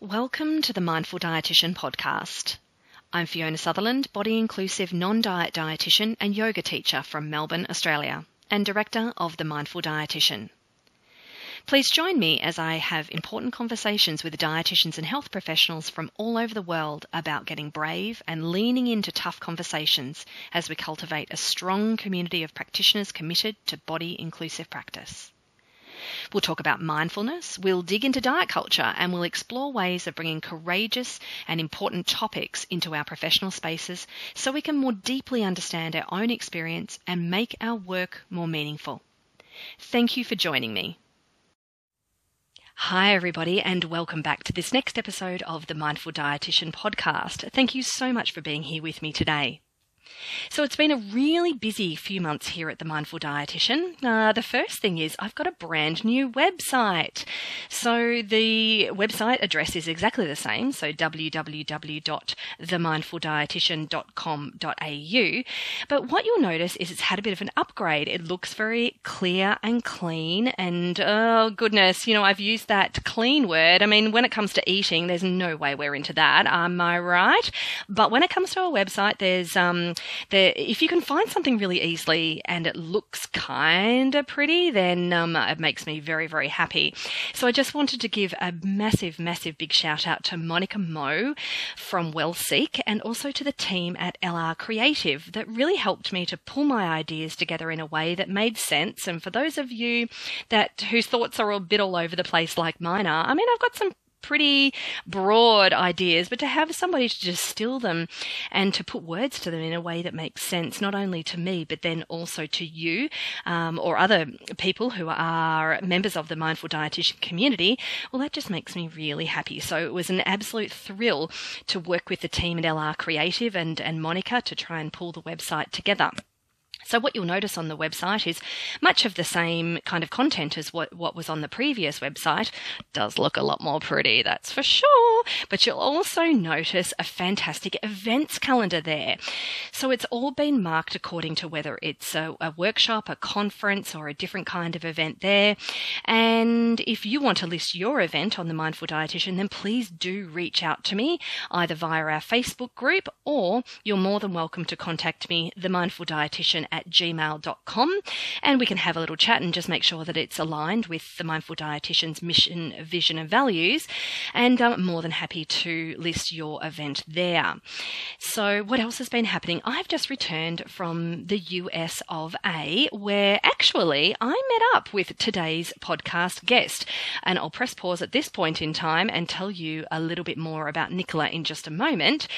Welcome to the Mindful Dietitian podcast. I'm Fiona Sutherland, body inclusive non diet dietitian and yoga teacher from Melbourne, Australia, and director of the Mindful Dietitian. Please join me as I have important conversations with dietitians and health professionals from all over the world about getting brave and leaning into tough conversations as we cultivate a strong community of practitioners committed to body inclusive practice. We'll talk about mindfulness, we'll dig into diet culture, and we'll explore ways of bringing courageous and important topics into our professional spaces so we can more deeply understand our own experience and make our work more meaningful. Thank you for joining me. Hi, everybody, and welcome back to this next episode of the Mindful Dietitian podcast. Thank you so much for being here with me today. So it's been a really busy few months here at the Mindful Dietitian. Uh, the first thing is I've got a brand new website. So the website address is exactly the same. So www.themindfuldietitian.com.au. But what you'll notice is it's had a bit of an upgrade. It looks very clear and clean. And oh goodness, you know, I've used that clean word. I mean, when it comes to eating, there's no way we're into that. Am I right? But when it comes to a website, there's um, if you can find something really easily and it looks kind of pretty, then um, it makes me very, very happy. So I just wanted to give a massive, massive big shout out to Monica Moe from Wellseek and also to the team at LR Creative that really helped me to pull my ideas together in a way that made sense. And for those of you that whose thoughts are a bit all over the place like mine are, I mean, I've got some pretty broad ideas, but to have somebody to distill them and to put words to them in a way that makes sense, not only to me, but then also to you um, or other people who are members of the Mindful Dietitian community, well, that just makes me really happy. So it was an absolute thrill to work with the team at LR Creative and, and Monica to try and pull the website together. So what you'll notice on the website is much of the same kind of content as what, what was on the previous website. Does look a lot more pretty, that's for sure. But you'll also notice a fantastic events calendar there. So it's all been marked according to whether it's a, a workshop, a conference, or a different kind of event there. And if you want to list your event on the Mindful Dietitian, then please do reach out to me either via our Facebook group or you're more than welcome to contact me, the Mindful Dietitian at gmail.com and we can have a little chat and just make sure that it's aligned with the Mindful Dietitian's mission, vision, and values. And I'm more than happy to list your event there. So, what else has been happening? I've just returned from the US of A, where actually I met up with today's podcast guest. And I'll press pause at this point in time and tell you a little bit more about Nicola in just a moment.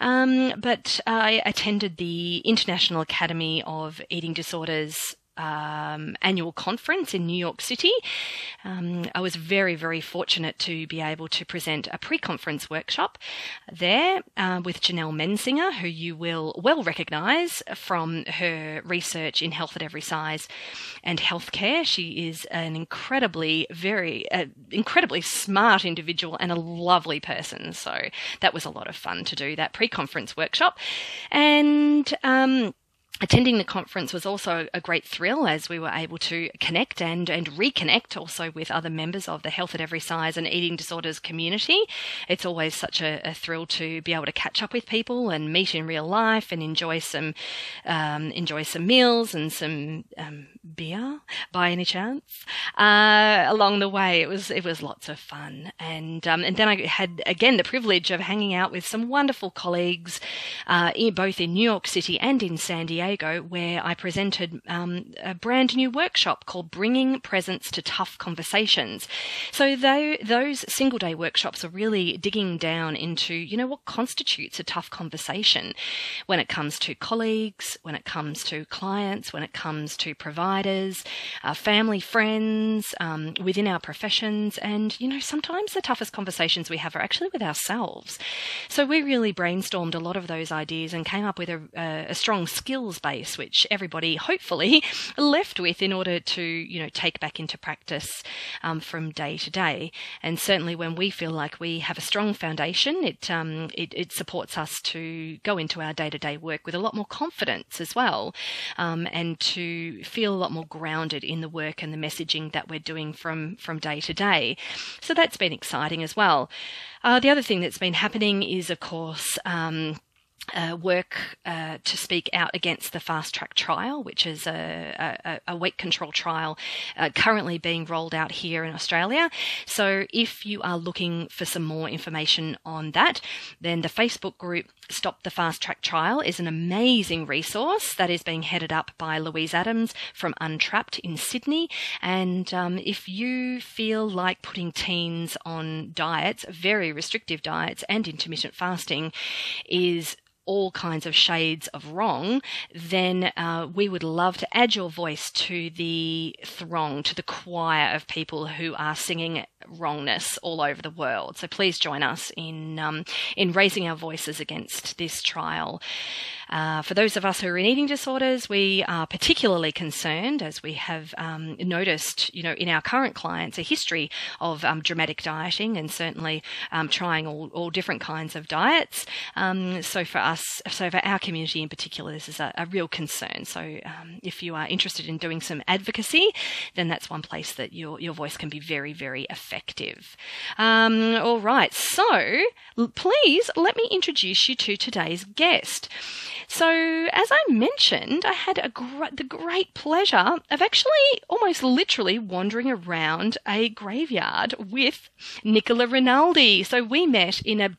Um, but I attended the International Academy of Eating Disorders um, annual conference in New York City. Um, I was very, very fortunate to be able to present a pre conference workshop there uh, with Janell Mensinger, who you will well recognize from her research in health at every size and healthcare. She is an incredibly, very, uh, incredibly smart individual and a lovely person. So that was a lot of fun to do that pre conference workshop. And, um, attending the conference was also a great thrill as we were able to connect and, and reconnect also with other members of the Health at Every Size and Eating Disorders community. It's always such a, a thrill to be able to catch up with people and meet in real life and enjoy some um, enjoy some meals and some um, beer by any chance uh, along the way. It was it was lots of fun and um, and then I had again the privilege of hanging out with some wonderful colleagues uh, in, both in New York City and in San Diego Diego, where I presented um, a brand new workshop called Bringing Presence to Tough Conversations. So they, those single day workshops are really digging down into, you know, what constitutes a tough conversation when it comes to colleagues, when it comes to clients, when it comes to providers, uh, family, friends, um, within our professions. And, you know, sometimes the toughest conversations we have are actually with ourselves. So we really brainstormed a lot of those ideas and came up with a, a strong skills skills base, which everybody hopefully left with in order to, you know, take back into practice um, from day to day. And certainly when we feel like we have a strong foundation, it, um, it, it, supports us to go into our day to day work with a lot more confidence as well, um, and to feel a lot more grounded in the work and the messaging that we're doing from, from day to day. So that's been exciting as well. Uh, the other thing that's been happening is, of course, um, uh, work uh, to speak out against the fast track trial, which is a, a, a weight control trial uh, currently being rolled out here in Australia. So, if you are looking for some more information on that, then the Facebook group Stop the Fast Track Trial is an amazing resource that is being headed up by Louise Adams from Untrapped in Sydney. And um, if you feel like putting teens on diets, very restrictive diets, and intermittent fasting is all kinds of shades of wrong, then uh, we would love to add your voice to the throng, to the choir of people who are singing wrongness all over the world. So please join us in um, in raising our voices against this trial. Uh, for those of us who are in eating disorders, we are particularly concerned as we have um, noticed, you know, in our current clients, a history of um, dramatic dieting and certainly um, trying all, all different kinds of diets. Um, so for us, so for our community in particular, this is a, a real concern. So um, if you are interested in doing some advocacy, then that's one place that your your voice can be very, very effective. Um, all right, so please let me introduce you to today's guest. So, as I mentioned, I had a gr- the great pleasure of actually almost literally wandering around a graveyard with Nicola Rinaldi. So, we met in a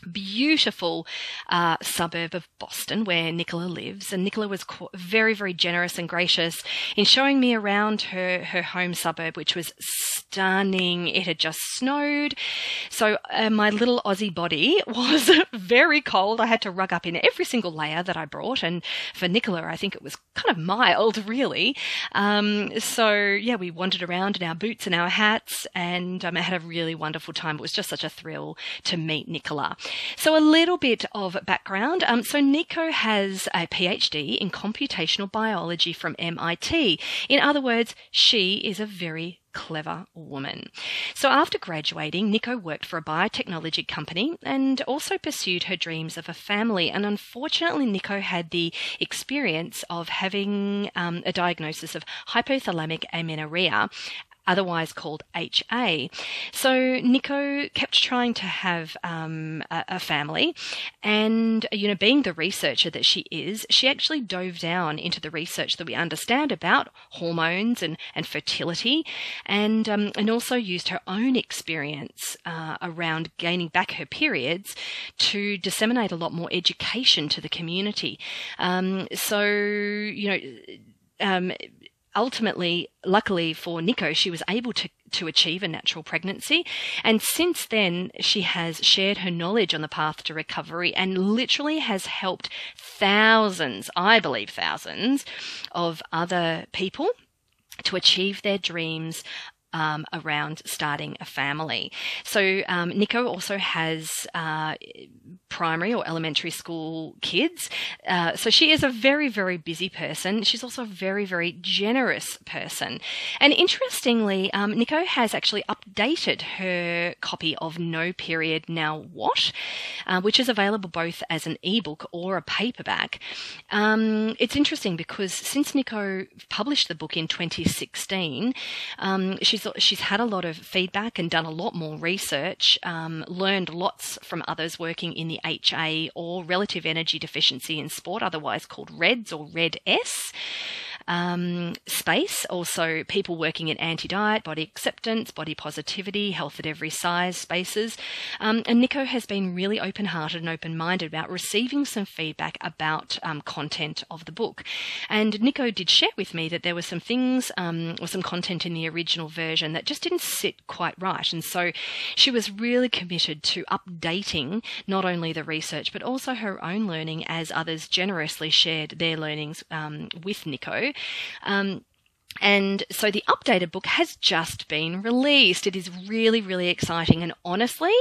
beautiful uh, suburb of Boston where Nicola lives. And Nicola was very, very generous and gracious in showing me around her, her home suburb, which was stunning. It had just snowed. So uh, my little Aussie body was very cold. I had to rug up in every single layer that I brought. And for Nicola, I think it was kind of mild, really. Um, so yeah, we wandered around in our boots and our hats and um, I had a really wonderful time. It was just such a thrill to meet Nicola. So, a little bit of background. Um, so, Nico has a PhD in computational biology from MIT. In other words, she is a very clever woman. So after graduating, Nico worked for a biotechnology company and also pursued her dreams of a family. And unfortunately, Nico had the experience of having um, a diagnosis of hypothalamic amenorrhea otherwise called HA. So Nico kept trying to have um, a, a, family, and you know, being the researcher that she is, she actually dove down into the research that we understand about hormones and, and fertility, and um, and also used her own experience uh, around gaining back her periods to disseminate a lot more education to the community. Um, so you know. Um, ultimately, luckily for Nico, she was able to, to achieve a natural pregnancy. And since then, she has shared her knowledge on the path to recovery and literally has helped thousands, I believe thousands, of other people to achieve their dreams um, around starting a family. So um, Nico also has uh, primary or elementary school kids. Uh, so she is a very, very busy person. She's also a very, very generous person. And interestingly, um, Nico has actually updated her copy of No Period Now What, uh, which is available both as an ebook or a paperback. Um, it's interesting because since Nico published the book in 2016, um, she's she's she's had a lot of feedback and done a lot more research, um, learned lots from others working in the HA or relative energy deficiency in sport, otherwise called REDS or RED-S um, space. Also, people working in anti diet, body acceptance, body positivity, health at every size spaces. Um, and Nico has been really open hearted and open minded about receiving some feedback about um, content of the book. And Nico did share with me that there were some things um, or some content in the original version that just didn't sit quite right. And so she was really committed to updating not only the research but also her own learning as others generously shared their learnings um, with Nico. Um, and so the updated book has just been released. It is really, really exciting. And honestly,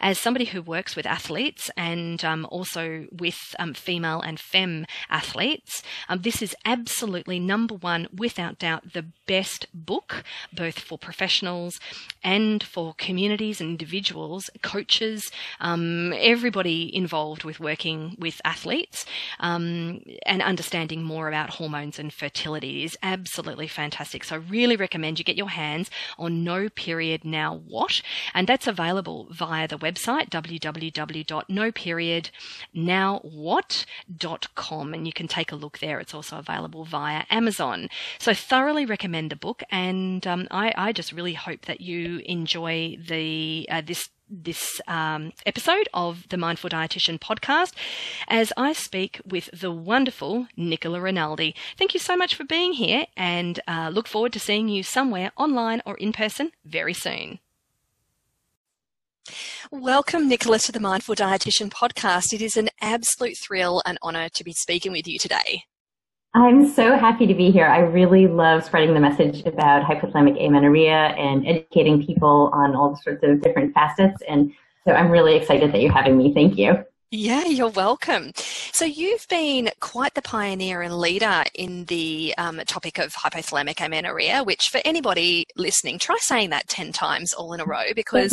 as somebody who works with athletes and um, also with um, female and femme athletes, um, this is absolutely number one, without doubt, the best book, both for professionals and for communities and individuals, coaches, um, everybody involved with working with athletes um, and understanding more about hormones and fertility is absolutely fantastic. So I really recommend you get your hands on No Period Now What, and that's available via the website www.noperiodnowwhat.com, and you can take a look there. It's also available via Amazon. So thoroughly recommend the book, and um, I, I just really hope that you enjoy the uh, this this um, episode of the Mindful Dietitian podcast as I speak with the wonderful Nicola Rinaldi. Thank you so much for being here and uh, look forward to seeing you somewhere online or in person very soon. Welcome, Nicola, to the Mindful Dietitian podcast. It is an absolute thrill and honour to be speaking with you today. I'm so happy to be here. I really love spreading the message about hypothalamic amenorrhea and educating people on all sorts of different facets. And so I'm really excited that you're having me. Thank you. Yeah, you're welcome. So you've been quite the pioneer and leader in the um, topic of hypothalamic amenorrhea, which for anybody listening, try saying that 10 times all in a row because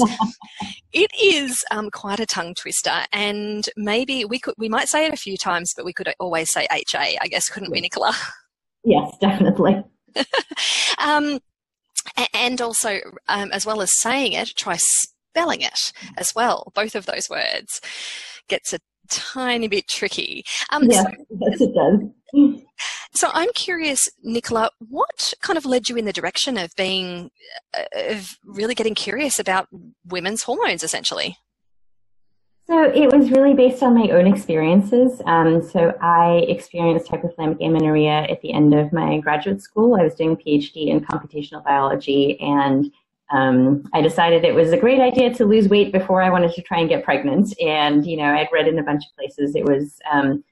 it is um, quite a tongue twister. And maybe we could, we might say it a few times, but we could always say HA, I guess, couldn't we, Nicola? Yes, definitely. um, and also, um, as well as saying it, try spelling it as well, both of those words gets a tiny bit tricky. Um, yeah, so, yes, it does. So I'm curious, Nicola, what kind of led you in the direction of being, uh, of really getting curious about women's hormones, essentially? So it was really based on my own experiences. Um, so I experienced hypothalamic amenorrhea at the end of my graduate school. I was doing a PhD in computational biology and um, I decided it was a great idea to lose weight before I wanted to try and get pregnant. And, you know, I'd read in a bunch of places it was um,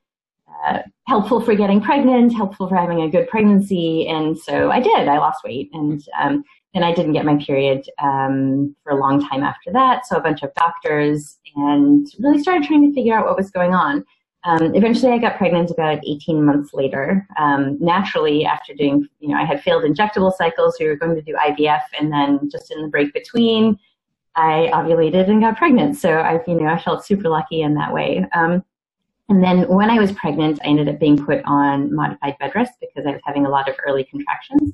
uh, helpful for getting pregnant, helpful for having a good pregnancy. And so I did. I lost weight. And um, then I didn't get my period um, for a long time after that. So a bunch of doctors and really started trying to figure out what was going on. Um, eventually, I got pregnant about 18 months later. Um, naturally, after doing, you know, I had failed injectable cycles. We were going to do IVF, and then just in the break between, I ovulated and got pregnant. So I, you know, I felt super lucky in that way. Um, and then when I was pregnant, I ended up being put on modified bed rest because I was having a lot of early contractions.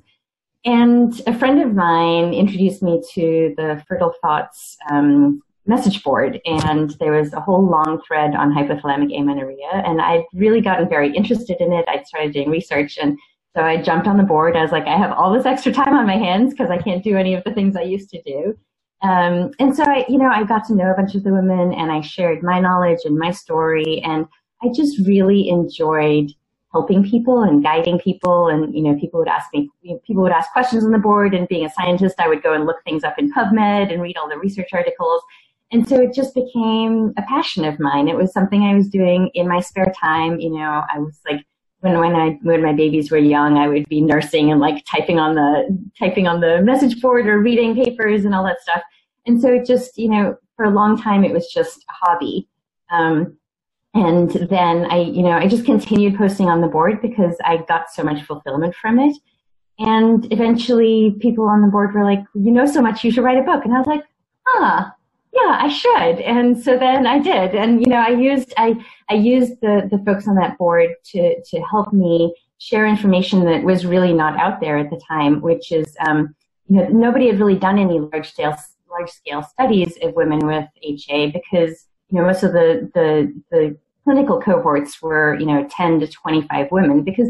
And a friend of mine introduced me to the Fertile Thoughts um, message board and there was a whole long thread on hypothalamic amenorrhea and I'd really gotten very interested in it. I'd started doing research and so I jumped on the board. I was like, I have all this extra time on my hands because I can't do any of the things I used to do. Um, and so I, you know, I got to know a bunch of the women and I shared my knowledge and my story and I just really enjoyed helping people and guiding people and you know people would ask me people would ask questions on the board and being a scientist i would go and look things up in pubmed and read all the research articles and so it just became a passion of mine. It was something I was doing in my spare time. You know, I was like, when when I when my babies were young, I would be nursing and like typing on the typing on the message board or reading papers and all that stuff. And so it just, you know, for a long time it was just a hobby. Um, and then I, you know, I just continued posting on the board because I got so much fulfillment from it. And eventually people on the board were like, you know so much, you should write a book. And I was like, ah, yeah, I should. And so then I did. And, you know, I used, I, I used the, the folks on that board to, to help me share information that was really not out there at the time, which is, um, you know, nobody had really done any large scale, large scale studies of women with HA because, you know, most of the, the, the clinical cohorts were, you know, 10 to 25 women because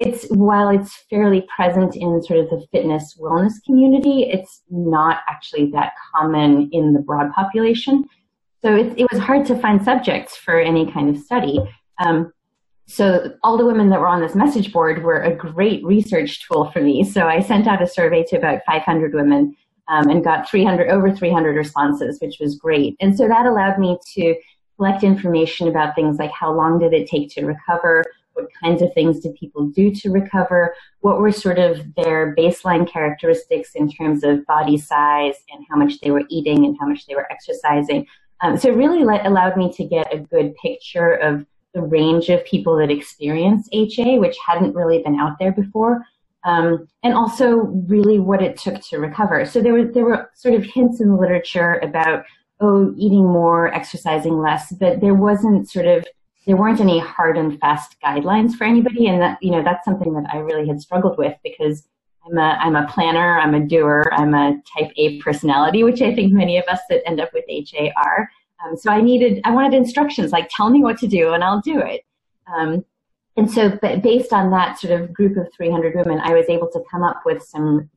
it's while it's fairly present in sort of the fitness wellness community, it's not actually that common in the broad population. So it, it was hard to find subjects for any kind of study. Um, so all the women that were on this message board were a great research tool for me. So I sent out a survey to about 500 women um, and got 300 over 300 responses, which was great. And so that allowed me to collect information about things like how long did it take to recover what kinds of things did people do to recover? What were sort of their baseline characteristics in terms of body size and how much they were eating and how much they were exercising? Um, so it really let, allowed me to get a good picture of the range of people that experience HA, which hadn't really been out there before. Um, and also really what it took to recover. So there were there were sort of hints in the literature about oh eating more, exercising less, but there wasn't sort of there weren't any hard and fast guidelines for anybody, and that you know that's something that I really had struggled with because I'm a I'm a planner, I'm a doer, I'm a Type A personality, which I think many of us that end up with HA are. Um, so I needed I wanted instructions like tell me what to do and I'll do it. Um, and so, but based on that sort of group of 300 women, I was able to come up with some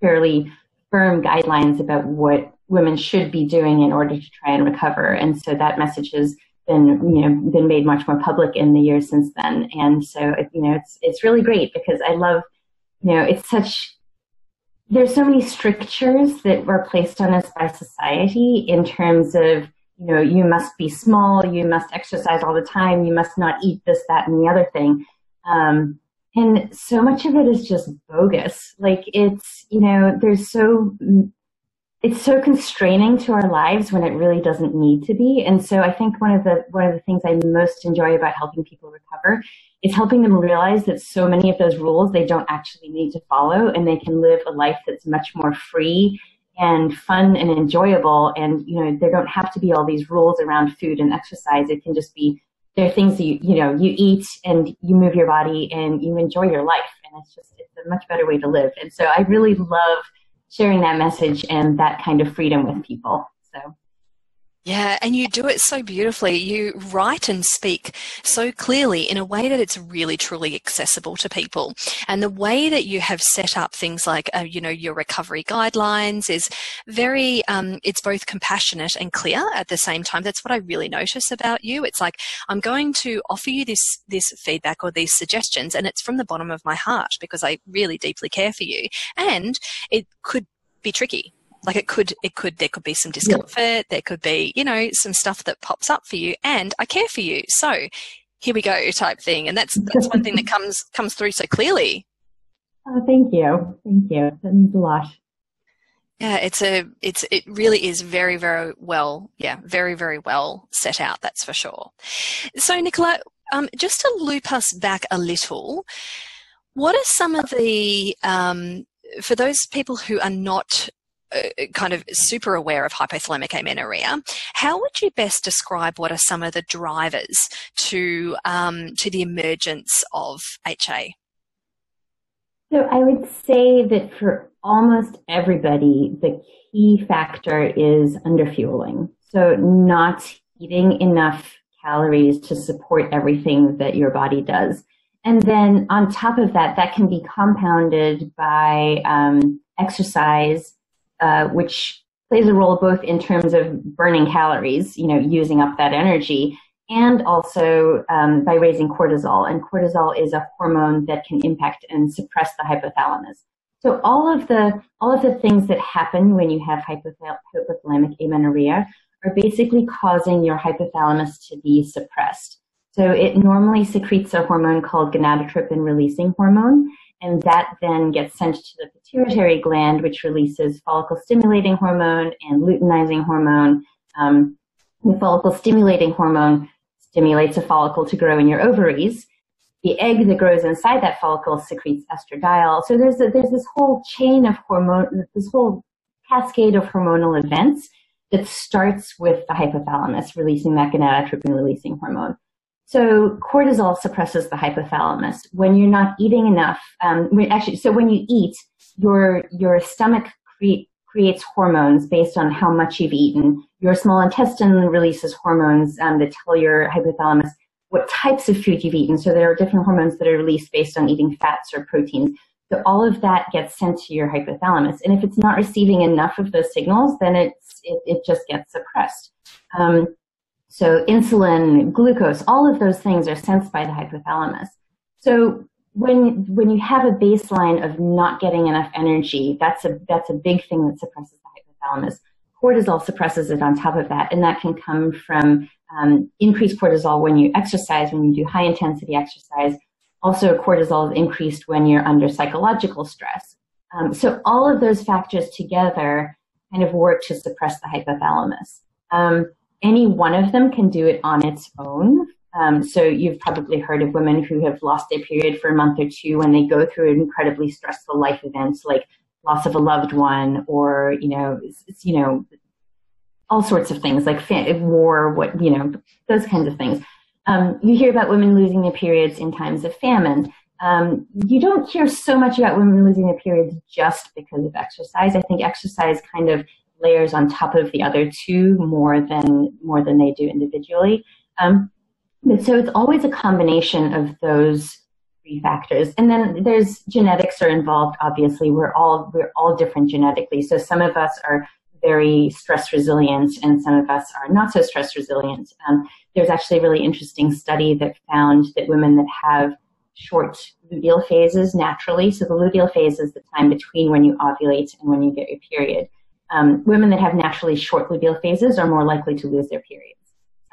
fairly firm guidelines about what women should be doing in order to try and recover. And so that message has been you know been made much more public in the years since then. And so you know it's it's really great because i love you know it's such there's so many strictures that were placed on us by society in terms of you know you must be small you must exercise all the time you must not eat this that and the other thing. Um, and so much of it is just bogus. Like it's you know there's so it's so constraining to our lives when it really doesn't need to be. And so I think one of the one of the things I most enjoy about helping people recover is helping them realize that so many of those rules they don't actually need to follow and they can live a life that's much more free and fun and enjoyable. And you know there don't have to be all these rules around food and exercise. It can just be there are things that you you know you eat and you move your body and you enjoy your life. And it's just it's a much better way to live. And so i really love sharing that message and that kind of freedom with people. So. Yeah, and you do it so beautifully. You write and speak so clearly in a way that it's really truly accessible to people. And the way that you have set up things like, uh, you know, your recovery guidelines is very, um, it's both compassionate and clear at the same time. That's what I really notice about you. It's like, I'm going to offer you this, this feedback or these suggestions, and it's from the bottom of my heart because I really deeply care for you. And it could be tricky like it could it could there could be some discomfort yeah. there could be you know some stuff that pops up for you and i care for you. So here we go type thing and that's that's one thing that comes comes through so clearly. Oh thank you. Thank you. That means a lot. Yeah it's a it's it really is very very well yeah very very well set out that's for sure. So nicola um, just to loop us back a little what are some of the um, for those people who are not kind of super aware of hypothalamic amenorrhea, how would you best describe what are some of the drivers to um, to the emergence of HA? So I would say that for almost everybody, the key factor is underfueling. So not eating enough calories to support everything that your body does. And then on top of that, that can be compounded by um, exercise uh, which plays a role both in terms of burning calories, you know, using up that energy, and also um, by raising cortisol. And cortisol is a hormone that can impact and suppress the hypothalamus. So all of the all of the things that happen when you have hypothal- hypothalamic amenorrhea are basically causing your hypothalamus to be suppressed. So it normally secretes a hormone called gonadotropin releasing hormone, and that then gets sent to the pituitary gland, which releases follicle stimulating hormone and luteinizing hormone. Um, the follicle stimulating hormone stimulates a follicle to grow in your ovaries. The egg that grows inside that follicle secretes estradiol. So there's a, there's this whole chain of hormone, this whole cascade of hormonal events that starts with the hypothalamus releasing that gonadotropin releasing hormone. So cortisol suppresses the hypothalamus. When you're not eating enough, um, actually, so when you eat, your your stomach cre- creates hormones based on how much you've eaten. Your small intestine releases hormones um, that tell your hypothalamus what types of food you've eaten. So there are different hormones that are released based on eating fats or proteins. So all of that gets sent to your hypothalamus. And if it's not receiving enough of those signals, then it's, it, it just gets suppressed. Um, so insulin, glucose, all of those things are sensed by the hypothalamus. So when when you have a baseline of not getting enough energy, that's a that's a big thing that suppresses the hypothalamus. Cortisol suppresses it on top of that, and that can come from um, increased cortisol when you exercise, when you do high intensity exercise. Also, cortisol is increased when you're under psychological stress. Um, so all of those factors together kind of work to suppress the hypothalamus. Um, any one of them can do it on its own. Um, so you've probably heard of women who have lost their period for a month or two when they go through incredibly stressful life events like loss of a loved one or you know you know all sorts of things like war what you know those kinds of things. Um, you hear about women losing their periods in times of famine. Um, you don't hear so much about women losing their periods just because of exercise. I think exercise kind of layers on top of the other two more than more than they do individually um, so it's always a combination of those three factors. And then there's genetics are involved. Obviously, we're all we're all different genetically. So some of us are very stress resilient, and some of us are not so stress resilient. Um, there's actually a really interesting study that found that women that have short luteal phases naturally, so the luteal phase is the time between when you ovulate and when you get your period. Um, women that have naturally short luteal phases are more likely to lose their periods.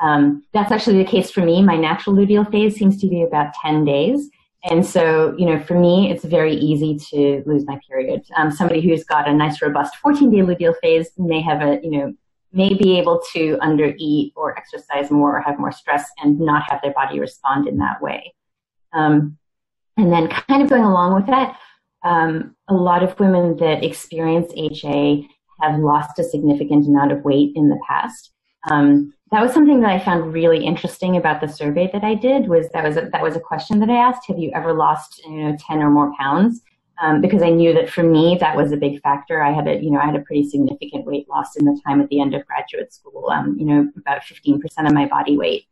Um, that's actually the case for me. My natural luteal phase seems to be about 10 days. And so, you know, for me, it's very easy to lose my period. Um, somebody who's got a nice, robust 14 day luteal phase may have a, you know, may be able to undereat or exercise more or have more stress and not have their body respond in that way. Um, and then, kind of going along with that, um, a lot of women that experience HA have lost a significant amount of weight in the past. Um, that was something that I found really interesting about the survey that I did. Was that was a, that was a question that I asked: Have you ever lost you know ten or more pounds? Um, because I knew that for me that was a big factor. I had a you know I had a pretty significant weight loss in the time at the end of graduate school. Um, you know about fifteen percent of my body weight.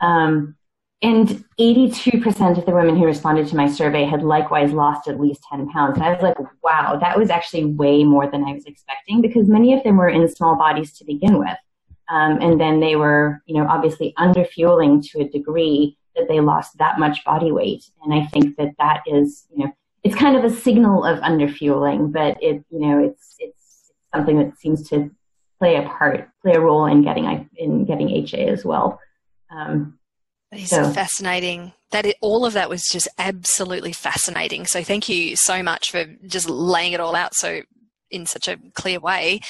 Um, and 82% of the women who responded to my survey had likewise lost at least 10 pounds. And I was like, wow, that was actually way more than I was expecting because many of them were in small bodies to begin with. Um, and then they were, you know, obviously under fueling to a degree that they lost that much body weight. And I think that that is, you know, it's kind of a signal of under fueling, but it, you know, it's, it's something that seems to play a part, play a role in getting, in getting HA as well. Um, that is so. fascinating. That it, all of that was just absolutely fascinating. So thank you so much for just laying it all out so in such a clear way.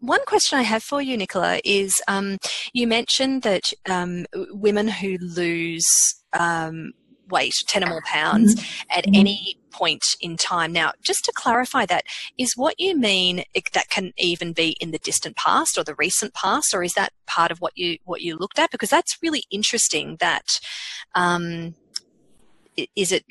One question I have for you, Nicola, is um, you mentioned that um, women who lose um, weight, 10 or more pounds, mm-hmm. at mm-hmm. any point in time. Now, just to clarify that, is what you mean that can even be in the distant past or the recent past, or is that part of what you what you looked at? Because that's really interesting. That um, is it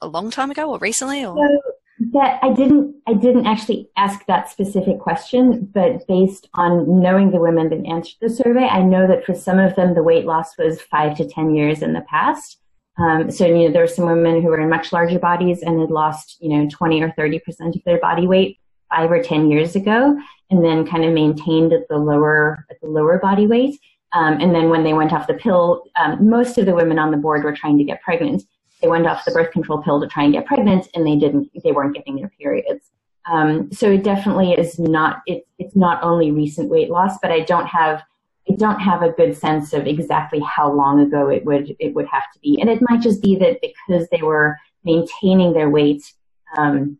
a long time ago or recently? Or? So that I didn't I didn't actually ask that specific question, but based on knowing the women that answered the survey, I know that for some of them the weight loss was five to ten years in the past. Um, so you know there were some women who were in much larger bodies and had lost you know twenty or thirty percent of their body weight five or ten years ago, and then kind of maintained at the lower at the lower body weight. Um, and then when they went off the pill, um, most of the women on the board were trying to get pregnant they went off the birth control pill to try and get pregnant and they didn't they weren't getting their periods um, so it definitely is not it's it's not only recent weight loss but i don't have i don't have a good sense of exactly how long ago it would it would have to be. And it might just be that because they were maintaining their weight um,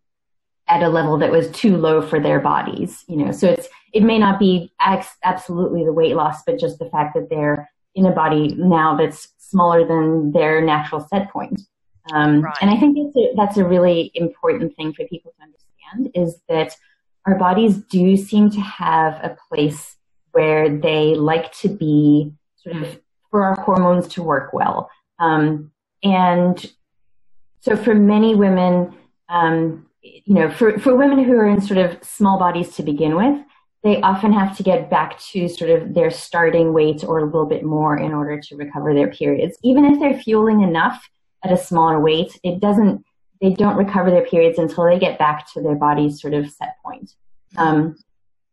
at a level that was too low for their bodies you know. So it's it may not be ex- absolutely the weight loss but just the fact that they're in a body now that's smaller than their natural set point. Um, right. And I think that's a, that's a really important thing for people to understand is that our bodies do seem to have a place where they like to be sort of for our hormones to work well. Um, and so for many women, um, you know, for, for women who are in sort of small bodies to begin with, they often have to get back to sort of their starting weight or a little bit more in order to recover their periods. Even if they're fueling enough at a smaller weight, it doesn't, they don't recover their periods until they get back to their body's sort of set point. Um,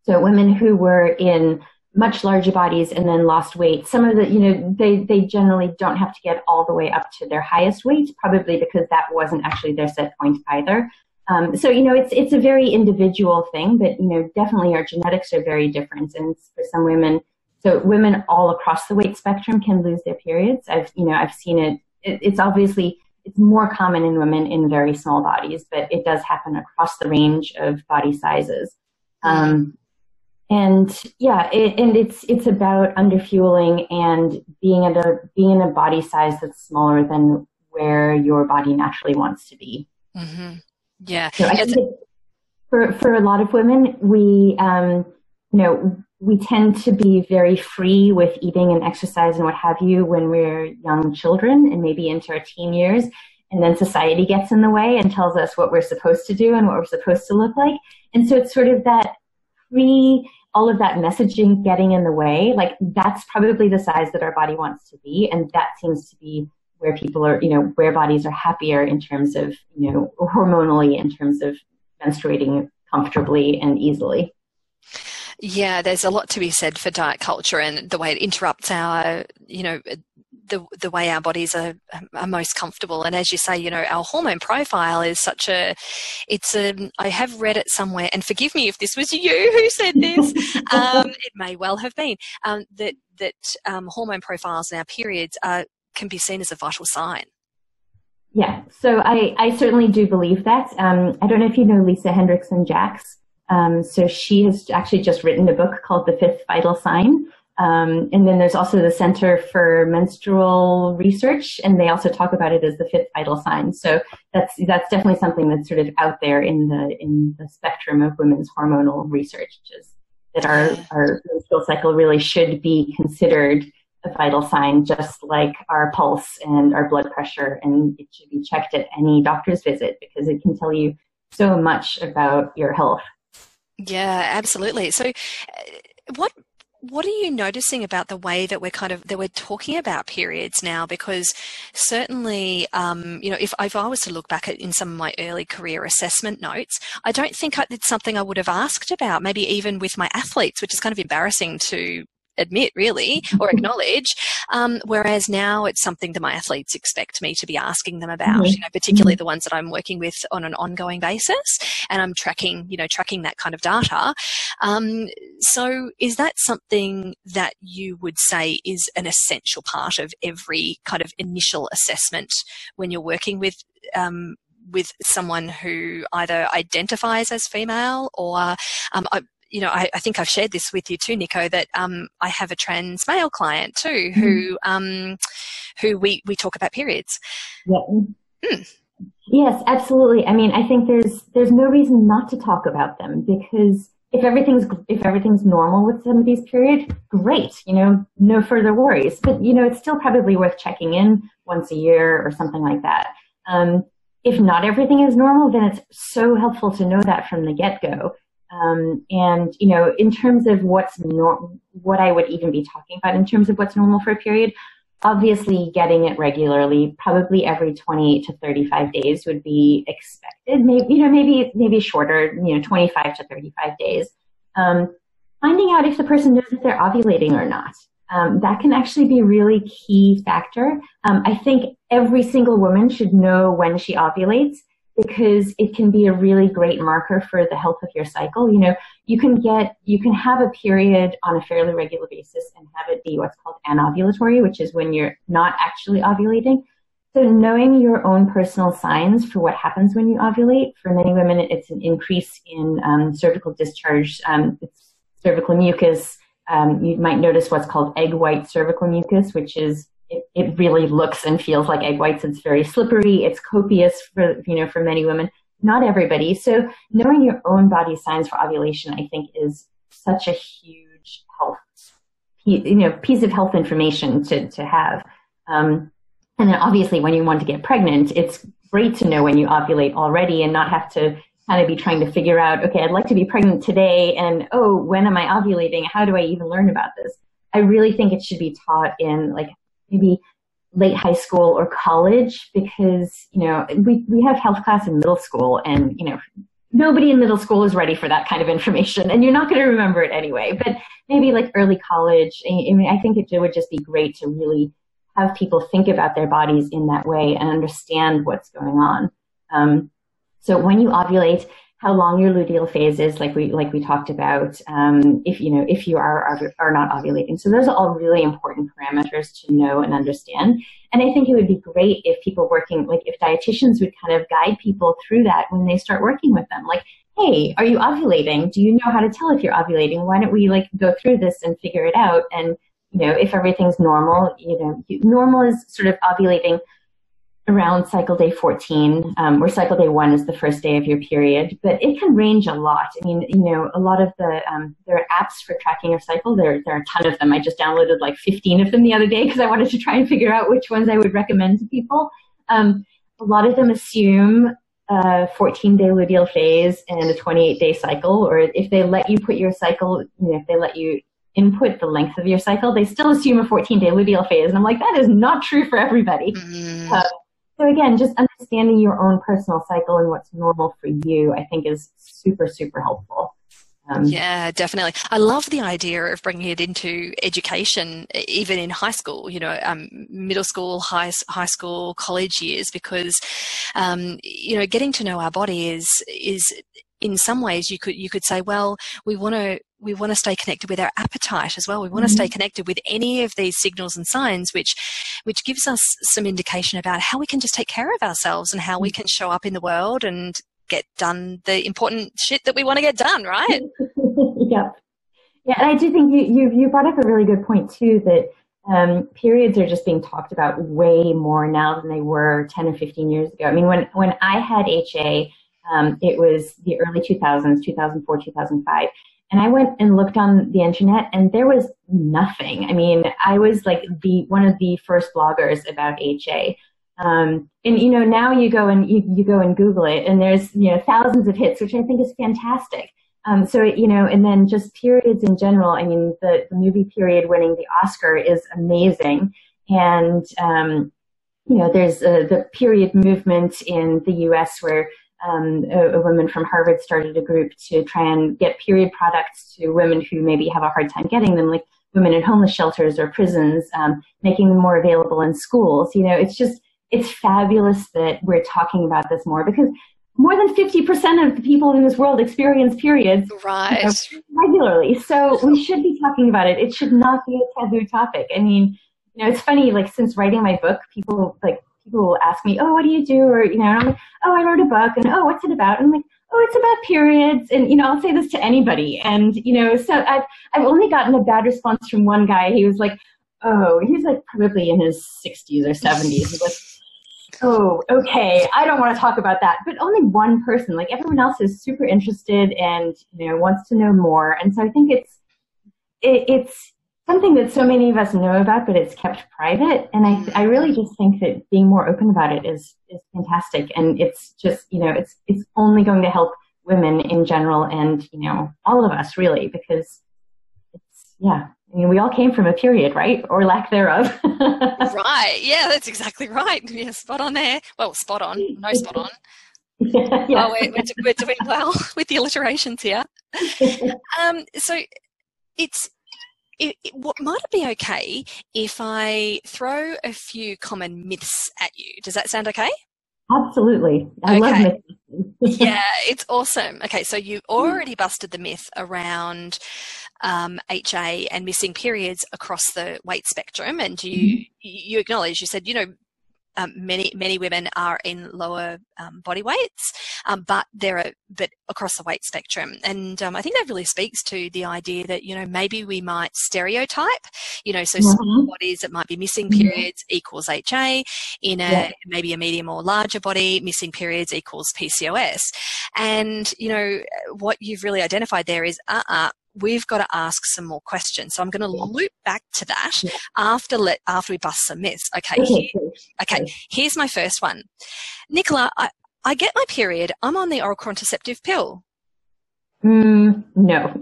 so women who were in much larger bodies and then lost weight, some of the, you know, they, they generally don't have to get all the way up to their highest weight, probably because that wasn't actually their set point either. Um, so, you know, it's, it's a very individual thing, but, you know, definitely our genetics are very different. And for some women, so women all across the weight spectrum can lose their periods. I've, you know, I've seen it, it it's obviously, it's more common in women in very small bodies, but it does happen across the range of body sizes. Um, and yeah, it, and it's it's about underfueling and being at a being in a body size that's smaller than where your body naturally wants to be. Mm-hmm. Yeah. So I think for for a lot of women, we um, you know we tend to be very free with eating and exercise and what have you when we're young children and maybe into our teen years. And then society gets in the way and tells us what we're supposed to do and what we're supposed to look like. And so it's sort of that free all of that messaging getting in the way, like that's probably the size that our body wants to be. And that seems to be where people are, you know, where bodies are happier in terms of, you know, hormonally, in terms of menstruating comfortably and easily. Yeah, there's a lot to be said for diet culture and the way it interrupts our, you know, the the way our bodies are, are most comfortable. And as you say, you know, our hormone profile is such a. It's a. I have read it somewhere, and forgive me if this was you who said this. um, it may well have been um, that that um, hormone profiles in our periods are, can be seen as a vital sign. Yeah, so I, I certainly do believe that. Um, I don't know if you know Lisa Hendrickson Jack. Um, so she has actually just written a book called The Fifth Vital Sign. Um, and then there's also the Center for Menstrual Research, and they also talk about it as the fifth vital sign. So that's that's definitely something that's sort of out there in the in the spectrum of women's hormonal research, is that our our menstrual cycle really should be considered a vital sign, just like our pulse and our blood pressure, and it should be checked at any doctor's visit because it can tell you so much about your health. Yeah, absolutely. So, uh, what what are you noticing about the way that we're kind of that we're talking about periods now? Because certainly, um, you know, if, if I was to look back at in some of my early career assessment notes, I don't think I, it's something I would have asked about. Maybe even with my athletes, which is kind of embarrassing to admit really or acknowledge. Um, whereas now it's something that my athletes expect me to be asking them about, mm-hmm. you know, particularly mm-hmm. the ones that I'm working with on an ongoing basis and I'm tracking, you know, tracking that kind of data. Um, so is that something that you would say is an essential part of every kind of initial assessment when you're working with um, with someone who either identifies as female or um, I, you know, I, I, think I've shared this with you too, Nico, that um, I have a trans male client too who mm. um, who we, we talk about periods. Yeah. Mm. Yes, absolutely. I mean, I think there's there's no reason not to talk about them because if everything's if everything's normal with somebody's period, great. You know, no further worries. But you know, it's still probably worth checking in once a year or something like that. Um, if not everything is normal, then it's so helpful to know that from the get go um, and you know, in terms of what's nor- what I would even be talking about in terms of what's normal for a period, obviously getting it regularly, probably every 28 to 35 days would be expected. Maybe you know, maybe maybe shorter, you know, 25 to 35 days. Um, finding out if the person knows if they're ovulating or not. Um, that can actually be a really key factor. Um, I think every single woman should know when she ovulates because it can be a really great marker for the health of your cycle. You know, you can get, you can have a period on a fairly regular basis and have it be what's called anovulatory, which is when you're not actually ovulating. So knowing your own personal signs for what happens when you ovulate, for many women, it's an increase in um, cervical discharge, um, cervical mucus. Um, you might notice what's called egg white cervical mucus, which is it, it really looks and feels like egg whites. It's very slippery. It's copious for, you know, for many women. Not everybody. So knowing your own body signs for ovulation, I think is such a huge health, you know, piece of health information to, to have. Um, and then obviously when you want to get pregnant, it's great to know when you ovulate already and not have to kind of be trying to figure out, okay, I'd like to be pregnant today. And, oh, when am I ovulating? How do I even learn about this? I really think it should be taught in like maybe late high school or college because you know we we have health class in middle school and you know nobody in middle school is ready for that kind of information and you're not going to remember it anyway. But maybe like early college I mean I think it would just be great to really have people think about their bodies in that way and understand what's going on. Um, so when you ovulate how long your luteal phase is, like we like we talked about, um, if you know if you are are not ovulating. So those are all really important parameters to know and understand. And I think it would be great if people working, like if dietitians would kind of guide people through that when they start working with them. Like, hey, are you ovulating? Do you know how to tell if you're ovulating? Why don't we like go through this and figure it out? And you know, if everything's normal, you know, normal is sort of ovulating around cycle day 14, um, where cycle day one is the first day of your period, but it can range a lot. I mean, you know, a lot of the, um, there are apps for tracking your cycle. There, there are a ton of them. I just downloaded like 15 of them the other day because I wanted to try and figure out which ones I would recommend to people. Um, a lot of them assume a 14 day luteal phase and a 28 day cycle, or if they let you put your cycle, you know, if they let you input the length of your cycle, they still assume a 14 day luteal phase. And I'm like, that is not true for everybody. Mm. Uh, so again, just understanding your own personal cycle and what's normal for you, I think is super, super helpful. Um, yeah, definitely. I love the idea of bringing it into education, even in high school. You know, um, middle school, high high school, college years, because um, you know, getting to know our body is is in some ways you could you could say, well, we want to we want to stay connected with our appetite as well. We want mm-hmm. to stay connected with any of these signals and signs, which which gives us some indication about how we can just take care of ourselves and how we can show up in the world and get done the important shit that we want to get done, right? yeah. Yeah, and I do think you, you, you brought up a really good point too that um, periods are just being talked about way more now than they were 10 or 15 years ago. I mean, when, when I had HA, um, it was the early 2000s, 2004, 2005. And I went and looked on the internet and there was nothing. I mean, I was like the, one of the first bloggers about HA. Um, and you know, now you go and you, you go and Google it and there's, you know, thousands of hits, which I think is fantastic. Um, so, you know, and then just periods in general. I mean, the, the movie period winning the Oscar is amazing. And, um, you know, there's uh, the period movement in the U.S. where um, a, a, woman from Harvard started a group to try and get period products to women who maybe have a hard time getting them, like women in homeless shelters or prisons, um, making them more available in schools. You know, it's just, it's fabulous that we're talking about this more because more than 50% of the people in this world experience periods right. You know, regularly. So we should be talking about it. It should not be a taboo topic. I mean, you know, it's funny, like since writing my book, people like people will ask me, "Oh, what do you do?" Or you know, I'm like, "Oh, I wrote a book," and "Oh, what's it about?" And I'm like, "Oh, it's about periods." And you know, I'll say this to anybody, and you know, so I've I've only gotten a bad response from one guy. He was like, "Oh, he's like probably in his 60s or 70s." Like, oh, okay, I don't want to talk about that. But only one person, like everyone else, is super interested and you know wants to know more. And so I think it's it, it's something that so many of us know about, but it's kept private. And I, I really just think that being more open about it is, is fantastic. And it's just, you know, it's, it's only going to help women in general and, you know, all of us really, because it's, yeah, I mean, we all came from a period, right? Or lack thereof. right. Yeah, that's exactly right. Yeah, spot on there. Well, spot on. No spot on. Yeah, yeah. Oh, we're, we're, doing well with the alliterations here. Um, so it's it, it, what might it be okay if I throw a few common myths at you? Does that sound okay? Absolutely. I okay. love myths. yeah, it's awesome. Okay, so you already busted the myth around um, HA and missing periods across the weight spectrum, and you mm-hmm. you acknowledge you said you know um, many many women are in lower um, body weights, um, but there are but across the weight spectrum, and um, I think that really speaks to the idea that you know maybe we might stereotype, you know, so mm-hmm. bodies that might be missing mm-hmm. periods mm-hmm. equals HA, in a yeah. maybe a medium or larger body, missing periods equals PCOS, and you know what you've really identified there is uh uh we've got to ask some more questions. So I'm going to loop back to that yeah. after let after we bust some myths. Okay, here, okay. Here's my first one, Nicola. I, I get my period. I'm on the oral contraceptive pill. Mm, no.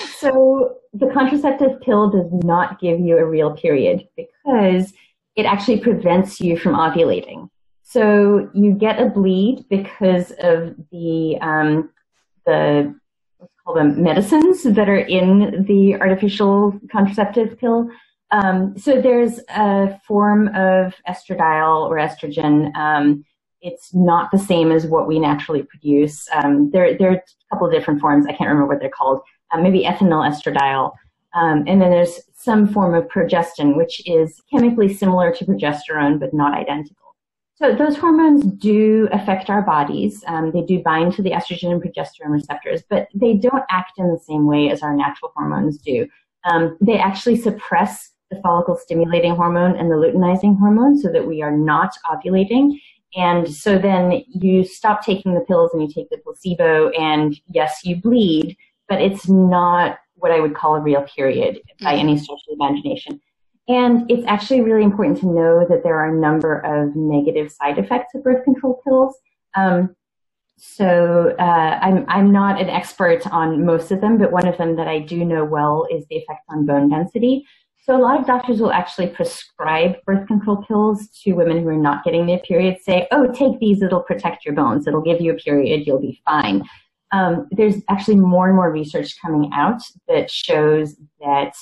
so the contraceptive pill does not give you a real period because it actually prevents you from ovulating. So you get a bleed because of the um, the call them medicines that are in the artificial contraceptive pill. Um, so there's a form of estradiol or estrogen um, it's not the same as what we naturally produce. Um, there, there are a couple of different forms. I can't remember what they're called. Uh, maybe ethinyl estradiol. Um, and then there's some form of progestin, which is chemically similar to progesterone, but not identical. So those hormones do affect our bodies. Um, they do bind to the estrogen and progesterone receptors, but they don't act in the same way as our natural hormones do. Um, they actually suppress the follicle stimulating hormone and the luteinizing hormone so that we are not ovulating. And so then you stop taking the pills and you take the placebo and yes, you bleed, but it's not what I would call a real period by mm-hmm. any stretch of the imagination. And it's actually really important to know that there are a number of negative side effects of birth control pills. Um, so uh, I'm I'm not an expert on most of them, but one of them that I do know well is the effect on bone density. So a lot of doctors will actually prescribe birth control pills to women who are not getting their period. Say, "Oh, take these; it'll protect your bones. It'll give you a period. You'll be fine." Um, there's actually more and more research coming out that shows that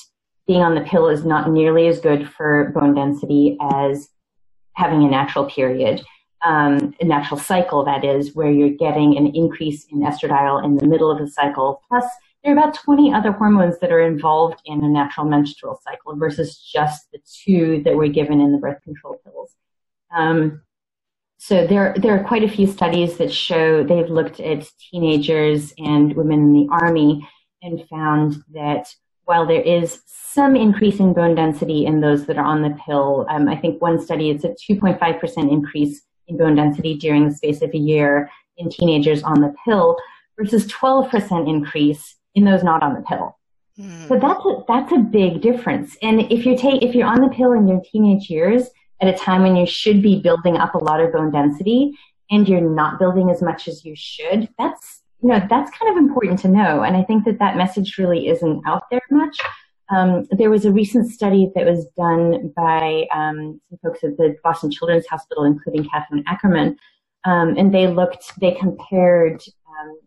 being on the pill is not nearly as good for bone density as having a natural period, um, a natural cycle, that is, where you're getting an increase in estradiol in the middle of the cycle. Plus, there are about 20 other hormones that are involved in a natural menstrual cycle versus just the two that were given in the birth control pills. Um, so there, there are quite a few studies that show they've looked at teenagers and women in the army and found that while there is some increase in bone density in those that are on the pill. Um, I think one study, it's a 2.5% increase in bone density during the space of a year in teenagers on the pill versus 12% increase in those not on the pill. Mm. So that's a, that's a big difference. And if you take, if you're on the pill in your teenage years at a time when you should be building up a lot of bone density and you're not building as much as you should, that's, you know, that's kind of important to know. And I think that that message really isn't out there much. Um, there was a recent study that was done by um, some folks at the Boston Children's Hospital, including Kathryn Ackerman, um, and they looked, they compared um,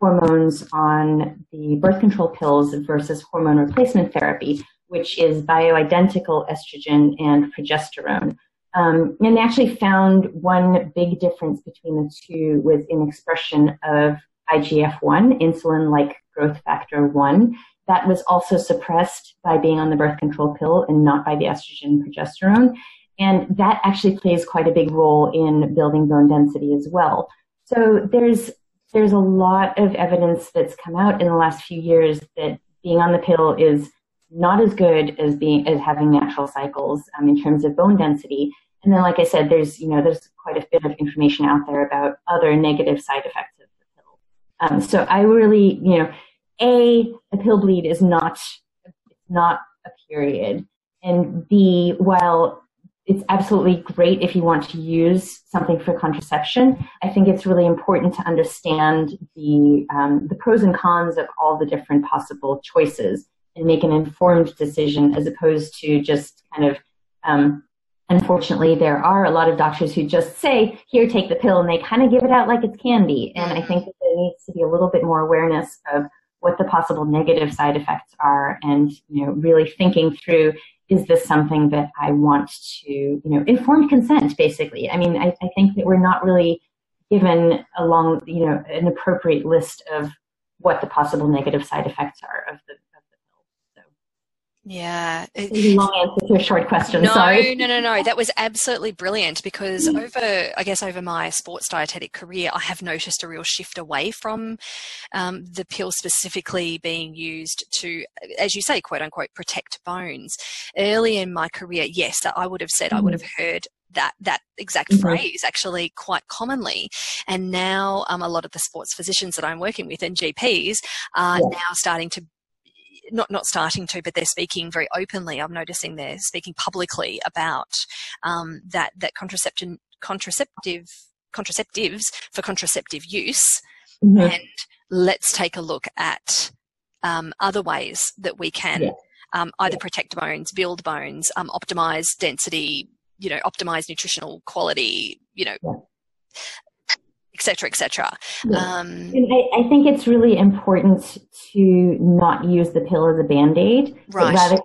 hormones on the birth control pills versus hormone replacement therapy, which is bioidentical estrogen and progesterone. Um, and they actually found one big difference between the two was in expression of IGF-1, insulin-like growth factor 1, that was also suppressed by being on the birth control pill and not by the estrogen progesterone. And that actually plays quite a big role in building bone density as well. So there's there's a lot of evidence that's come out in the last few years that being on the pill is not as good as being as having natural cycles um, in terms of bone density. And then, like I said, there's you know there's quite a bit of information out there about other negative side effects. Um, so I really you know a, a pill bleed is not, not a period. And B, while it's absolutely great if you want to use something for contraception. I think it's really important to understand the um, the pros and cons of all the different possible choices and make an informed decision, as opposed to just kind of. Um, unfortunately, there are a lot of doctors who just say, "Here, take the pill," and they kind of give it out like it's candy. And I think mm-hmm. that there needs to be a little bit more awareness of what the possible negative side effects are and you know really thinking through is this something that I want to you know informed consent basically I mean I, I think that we're not really given along you know an appropriate list of what the possible negative side effects are of the yeah. Long answer to a short question. No, sorry. no, no, no. That was absolutely brilliant because mm. over, I guess, over my sports dietetic career, I have noticed a real shift away from um, the pill specifically being used to, as you say, quote unquote, protect bones. Early in my career, yes, I would have said mm. I would mm. have heard that that exact mm-hmm. phrase actually quite commonly. And now um, a lot of the sports physicians that I'm working with and GPs are yeah. now starting to not not starting to, but they're speaking very openly. I'm noticing they're speaking publicly about um, that that contraception contraceptive contraceptives for contraceptive use, mm-hmm. and let's take a look at um, other ways that we can yeah. um, either yeah. protect bones, build bones, um, optimize density, you know, optimize nutritional quality, you know. Yeah etc etc yeah. um, I, I, think it's really important to not use the pill as a band-aid right. but rather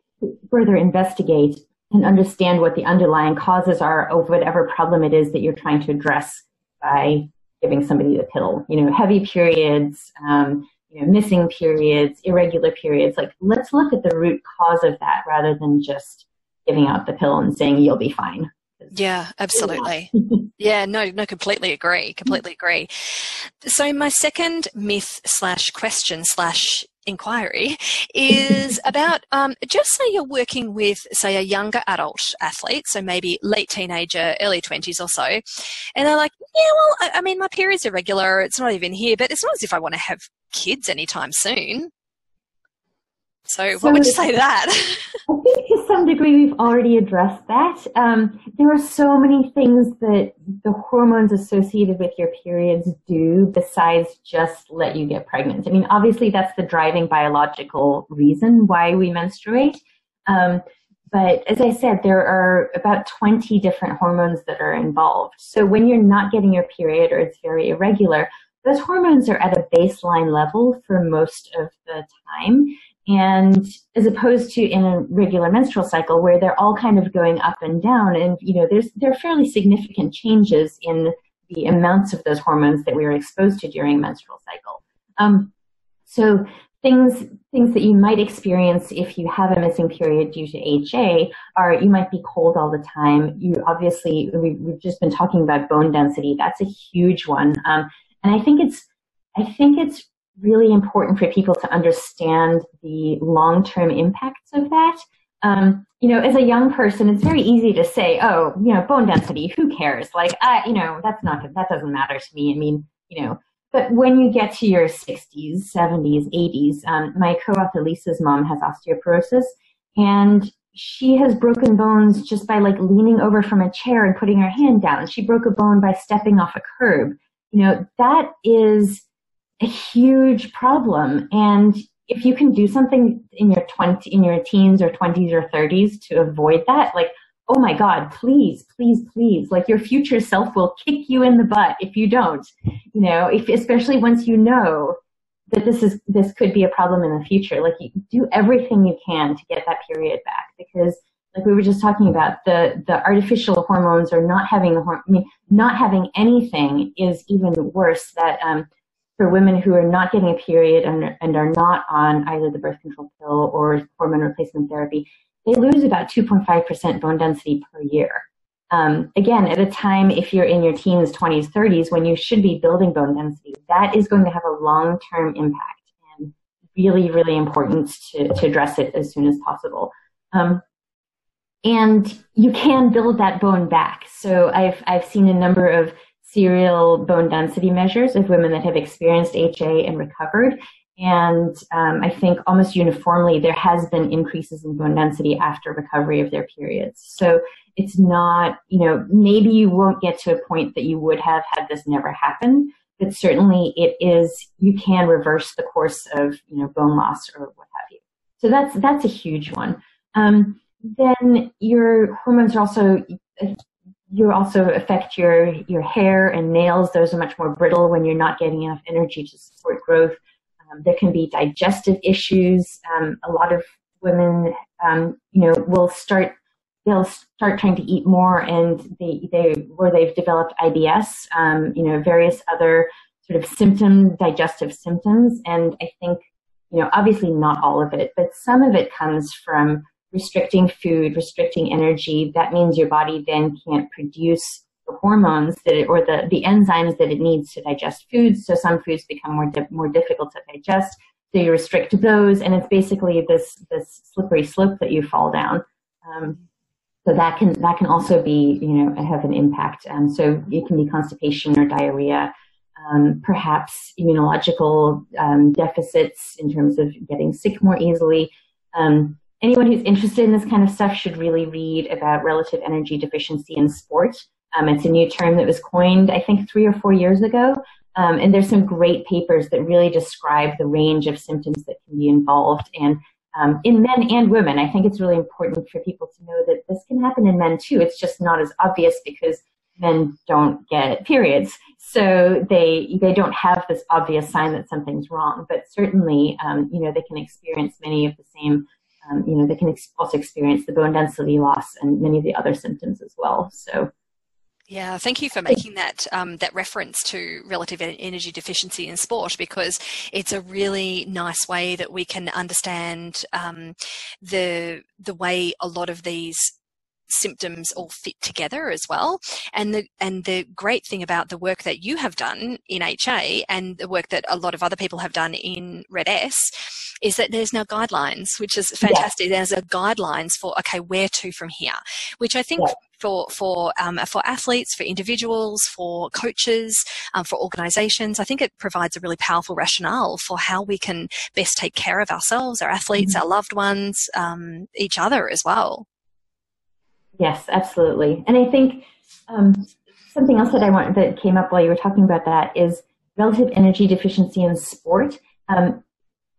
further investigate and understand what the underlying causes are of whatever problem it is that you're trying to address by giving somebody the pill. You know, heavy periods, um, you know, missing periods, irregular periods. Like, let's look at the root cause of that rather than just giving out the pill and saying you'll be fine. Yeah, absolutely. yeah, no, no, completely agree. Completely agree. So my second myth slash question slash inquiry is about um, just say you're working with say a younger adult athlete so maybe late teenager early 20s or so and they're like yeah well I, I mean my period's irregular it's not even here but it's not as if i want to have kids anytime soon so, so what would you say to that? I think to some degree we've already addressed that. Um, there are so many things that the hormones associated with your periods do besides just let you get pregnant. I mean, obviously that's the driving biological reason why we menstruate. Um, but as I said, there are about 20 different hormones that are involved. So when you're not getting your period or it's very irregular, those hormones are at a baseline level for most of the time. And as opposed to in a regular menstrual cycle where they're all kind of going up and down and, you know, there's, there are fairly significant changes in the amounts of those hormones that we are exposed to during menstrual cycle. Um, so things, things that you might experience if you have a missing period due to HA are you might be cold all the time. You obviously, we, have just been talking about bone density. That's a huge one. Um, and I think it's, I think it's really important for people to understand the long-term impacts of that. Um, you know, as a young person, it's very easy to say, "Oh, you know, bone density. Who cares? Like, I, you know, that's not that doesn't matter to me." I mean, you know, but when you get to your 60s, 70s, 80s, um, my co-author Lisa's mom has osteoporosis, and she has broken bones just by like leaning over from a chair and putting her hand down. She broke a bone by stepping off a curb. You know, that is a huge problem. And if you can do something in your 20, in your teens or 20s or 30s to avoid that, like, oh my God, please, please, please, like your future self will kick you in the butt if you don't, you know, if, especially once you know that this is, this could be a problem in the future. Like you do everything you can to get that period back because like we were just talking about the, the artificial hormones or not having the, I mean, not having anything is even worse that, um, for women who are not getting a period and, and are not on either the birth control pill or hormone replacement therapy, they lose about 2.5% bone density per year. Um, again, at a time if you're in your teens, 20s, 30s, when you should be building bone density, that is going to have a long-term impact and really, really important to, to address it as soon as possible. Um, and you can build that bone back. So I've, I've seen a number of serial bone density measures of women that have experienced HA and recovered. And um, I think almost uniformly there has been increases in bone density after recovery of their periods. So it's not, you know, maybe you won't get to a point that you would have had this never happen, but certainly it is, you can reverse the course of, you know, bone loss or what have you. So that's, that's a huge one. Um, then your hormones are also you also affect your your hair and nails. Those are much more brittle when you're not getting enough energy to support growth. Um, there can be digestive issues. Um, a lot of women, um, you know, will start they'll start trying to eat more, and they they where they've developed IBS, um, you know, various other sort of symptom digestive symptoms. And I think you know, obviously not all of it, but some of it comes from restricting food, restricting energy, that means your body then can't produce the hormones that it, or the, the enzymes that it needs to digest foods. So some foods become more, di- more difficult to digest. So you restrict those and it's basically this, this slippery slope that you fall down. Um, so that can, that can also be, you know, have an impact. Um, so it can be constipation or diarrhea. Um, perhaps immunological um, deficits in terms of getting sick more easily. Um, anyone who's interested in this kind of stuff should really read about relative energy deficiency in sport. Um, it's a new term that was coined, I think, three or four years ago. Um, and there's some great papers that really describe the range of symptoms that can be involved. And um, in men and women, I think it's really important for people to know that this can happen in men too. It's just not as obvious because men don't get periods, so they they don't have this obvious sign that something's wrong. But certainly, um, you know, they can experience many of the same um, you know, they can also experience the bone density loss and many of the other symptoms as well. So, Yeah, thank you for making that um, that reference to relative energy deficiency in sport because it's a really nice way that we can understand um, the the way a lot of these symptoms all fit together as well. And the and the great thing about the work that you have done in HA and the work that a lot of other people have done in RED-S is that there's now guidelines, which is fantastic. Yeah. There's a guidelines for okay, where to from here, which I think. Yeah. For for um, for athletes, for individuals, for coaches, um, for organisations, I think it provides a really powerful rationale for how we can best take care of ourselves, our athletes, mm-hmm. our loved ones, um, each other as well. Yes, absolutely. And I think um, something else that I want that came up while you were talking about that is relative energy deficiency in sport. Um,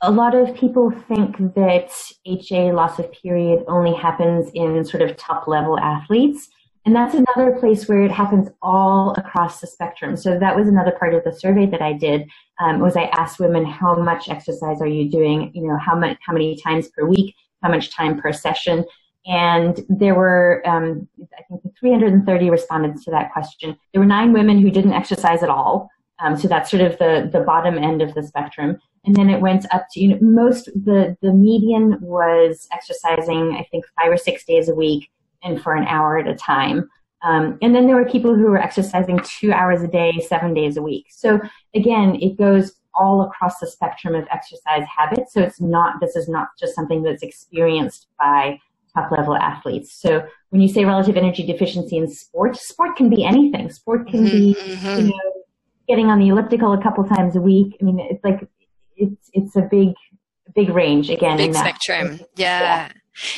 a lot of people think that HA loss of period only happens in sort of top level athletes. And that's another place where it happens all across the spectrum. So that was another part of the survey that I did. Um, was I asked women how much exercise are you doing? You know, how much, how many times per week? How much time per session? And there were, um, I think, 330 respondents to that question. There were nine women who didn't exercise at all. Um, so that's sort of the, the bottom end of the spectrum. And then it went up to, you know, most, the, the median was exercising, I think, five or six days a week and for an hour at a time. Um, and then there were people who were exercising two hours a day, seven days a week. So again, it goes all across the spectrum of exercise habits. So it's not, this is not just something that's experienced by top level athletes. So when you say relative energy deficiency in sport, sport can be anything. Sport can mm-hmm, be, mm-hmm. you know, getting on the elliptical a couple times a week. I mean, it's like, it's, it's a big, big range again. Big spectrum. Yeah. yeah.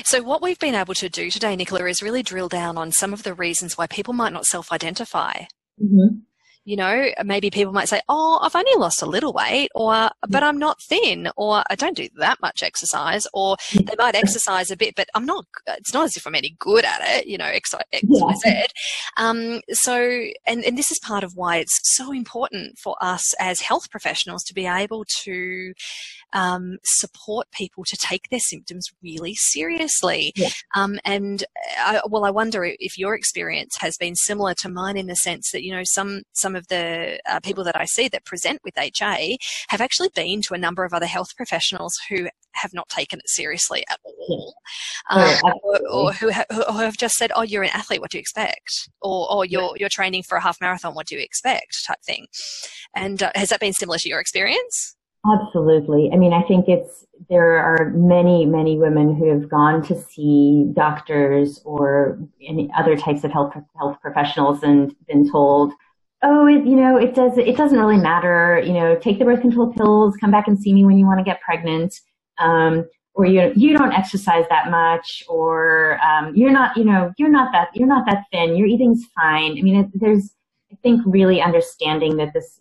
So, what we've been able to do today, Nicola, is really drill down on some of the reasons why people might not self identify. Mm-hmm. You know, maybe people might say, Oh, I've only lost a little weight, or, but I'm not thin, or I don't do that much exercise, or they might exercise a bit, but I'm not, it's not as if I'm any good at it, you know, X, X, Y, Z. Um, so, and, and this is part of why it's so important for us as health professionals to be able to um, support people to take their symptoms really seriously. Yeah. Um, and I, well, I wonder if your experience has been similar to mine in the sense that you know some some of the uh, people that I see that present with HA have actually been to a number of other health professionals who have not taken it seriously at all, um, or, or, who, ha- who, have just said, "Oh, you're an athlete. What do you expect?" Or, "Or you're yeah. you're training for a half marathon. What do you expect?" Type thing. And uh, has that been similar to your experience? Absolutely. I mean, I think it's, there are many, many women who have gone to see doctors or any other types of health, health professionals and been told, oh, it, you know, it does, it doesn't really matter, you know, take the birth control pills, come back and see me when you want to get pregnant. Um, or you you don't exercise that much, or um, you're not you know you're not that you're not that thin. Your eating's fine. I mean, it, there's I think really understanding that this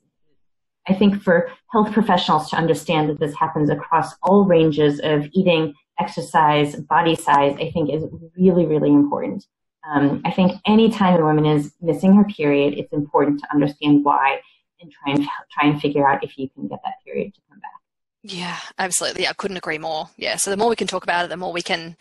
I think for health professionals to understand that this happens across all ranges of eating, exercise, body size, I think is really, really important. Um, I think anytime a woman is missing her period, it's important to understand why and try and try and figure out if you can get that period to come back. Yeah, absolutely. I couldn't agree more. Yeah. So the more we can talk about it, the more we can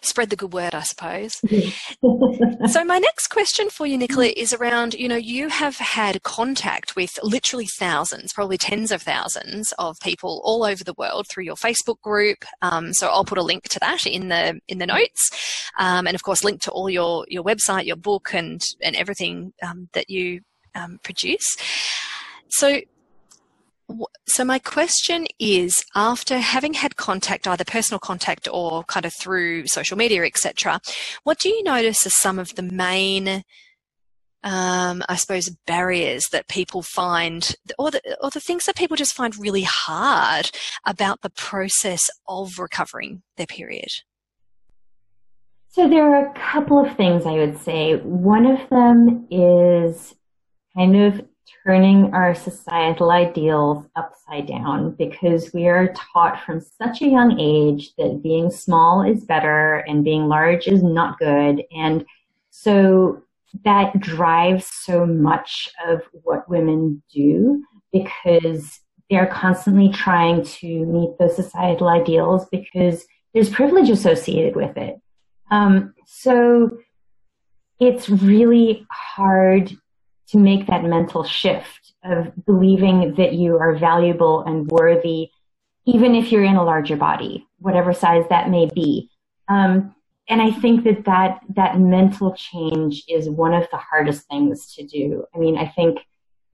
spread the good word, I suppose. so my next question for you, Nicola, is around, you know, you have had contact with literally thousands, probably tens of thousands of people all over the world through your Facebook group. Um, so I'll put a link to that in the, in the notes. Um, and of course, link to all your, your website, your book and, and everything, um, that you, um, produce. So so my question is, after having had contact, either personal contact or kind of through social media, etc., what do you notice are some of the main, um, I suppose, barriers that people find, or the, or the things that people just find really hard about the process of recovering their period? So there are a couple of things I would say. One of them is kind of turning our societal ideals upside down because we are taught from such a young age that being small is better and being large is not good. And so that drives so much of what women do because they're constantly trying to meet those societal ideals because there's privilege associated with it. Um, so it's really hard to make that mental shift of believing that you are valuable and worthy, even if you're in a larger body, whatever size that may be. Um, and I think that, that that mental change is one of the hardest things to do. I mean, I think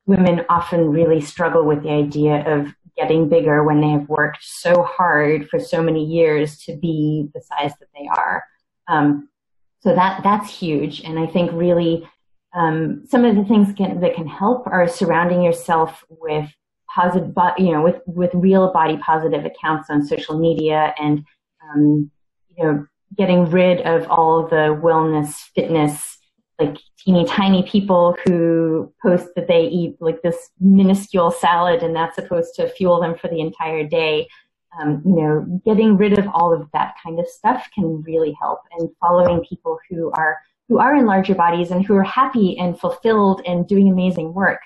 women often really struggle with the idea of getting bigger when they have worked so hard for so many years to be the size that they are. Um, so that that's huge, and I think really um, some of the things can, that can help are surrounding yourself with positive, you know, with with real body positive accounts on social media, and um, you know, getting rid of all the wellness, fitness, like teeny tiny people who post that they eat like this minuscule salad, and that's supposed to fuel them for the entire day um, you know, getting rid of all of that kind of stuff can really help. And following people who are who are in larger bodies and who are happy and fulfilled and doing amazing work,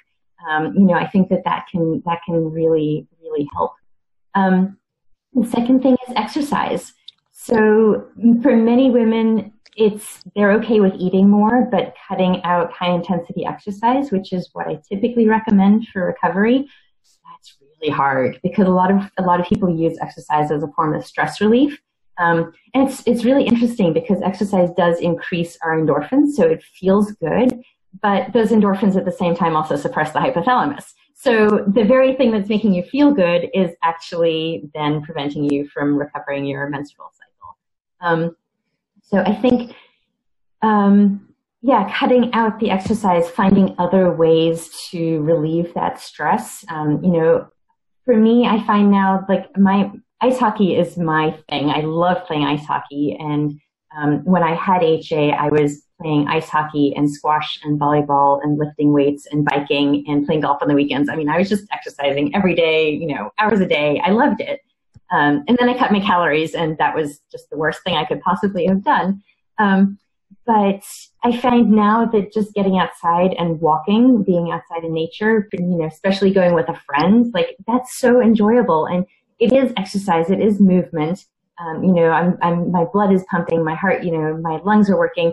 um, you know, I think that that can that can really really help. Um, the second thing is exercise. So for many women, it's they're okay with eating more, but cutting out high intensity exercise, which is what I typically recommend for recovery, That's really hard because a lot of a lot of people use exercise as a form of stress relief. Um, and it's it's really interesting because exercise does increase our endorphins, so it feels good. But those endorphins at the same time also suppress the hypothalamus. So the very thing that's making you feel good is actually then preventing you from recovering your menstrual cycle. Um, so I think, um, yeah, cutting out the exercise, finding other ways to relieve that stress. Um, you know, for me, I find now like my ice hockey is my thing. I love playing ice hockey. And um, when I had HA, I was playing ice hockey and squash and volleyball and lifting weights and biking and playing golf on the weekends. I mean, I was just exercising every day, you know, hours a day. I loved it. Um, and then I cut my calories, and that was just the worst thing I could possibly have done. Um, but I find now that just getting outside and walking, being outside in nature, you know, especially going with a friend, like that's so enjoyable. And it is exercise, it is movement. Um, you know, I'm, I'm, my blood is pumping, my heart, you know, my lungs are working,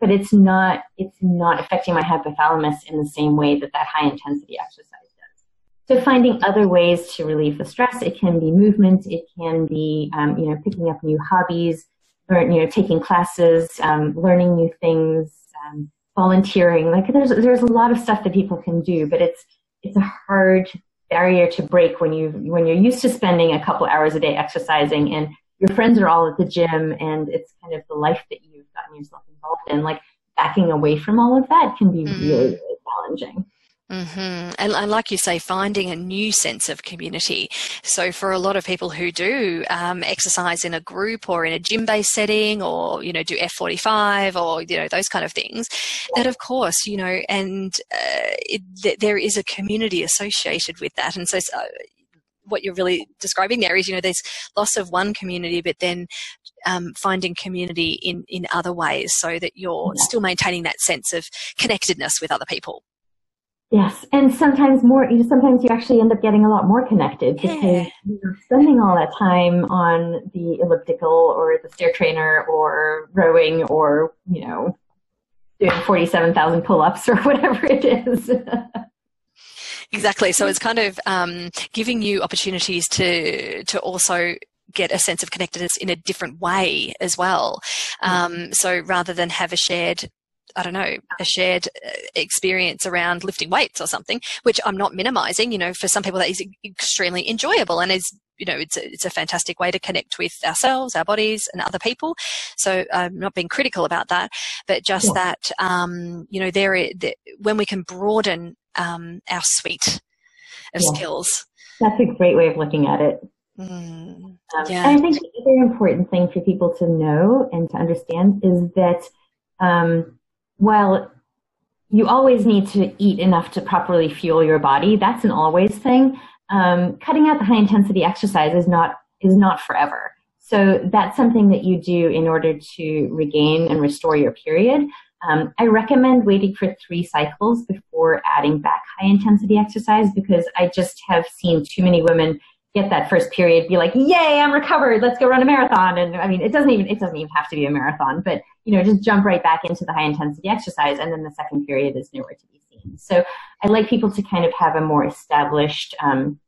but it's not, it's not affecting my hypothalamus in the same way that that high intensity exercise does. So finding other ways to relieve the stress, it can be movement, it can be, um, you know, picking up new hobbies, or you know taking classes, um, learning new things, um, volunteering. Like there's there's a lot of stuff that people can do, but it's it's a hard barrier to break when you when you're used to spending a couple hours a day exercising and your friends are all at the gym and it's kind of the life that you've gotten yourself involved in. Like backing away from all of that can be mm. really really challenging. Mm-hmm. And, and, like you say, finding a new sense of community. So, for a lot of people who do um, exercise in a group or in a gym-based setting, or you know, do F45 or you know those kind of things, that of course, you know, and uh, it, th- there is a community associated with that. And so, so, what you're really describing there is, you know, there's loss of one community, but then um, finding community in in other ways, so that you're yeah. still maintaining that sense of connectedness with other people. Yes, and sometimes more. You know, sometimes you actually end up getting a lot more connected because yeah. you're spending all that time on the elliptical or the stair trainer or rowing or you know doing forty-seven thousand pull-ups or whatever it is. exactly. So it's kind of um, giving you opportunities to to also get a sense of connectedness in a different way as well. Um, so rather than have a shared I don't know, a shared uh, experience around lifting weights or something, which I'm not minimizing. You know, for some people that is extremely enjoyable and is, you know, it's a, it's a fantastic way to connect with ourselves, our bodies, and other people. So I'm not being critical about that, but just yeah. that, um, you know, there, there, when we can broaden um, our suite of yeah. skills. That's a great way of looking at it. Mm, um. And I think the other important thing for people to know and to understand is that um, well, you always need to eat enough to properly fuel your body. That's an always thing. Um, cutting out the high intensity exercise is not is not forever. So that's something that you do in order to regain and restore your period. Um, I recommend waiting for three cycles before adding back high intensity exercise because I just have seen too many women get that first period, be like, "Yay, I'm recovered! Let's go run a marathon!" And I mean, it doesn't even it doesn't even have to be a marathon, but you know, just jump right back into the high intensity exercise and then the second period is nowhere to be seen. So I like people to kind of have a more established, um,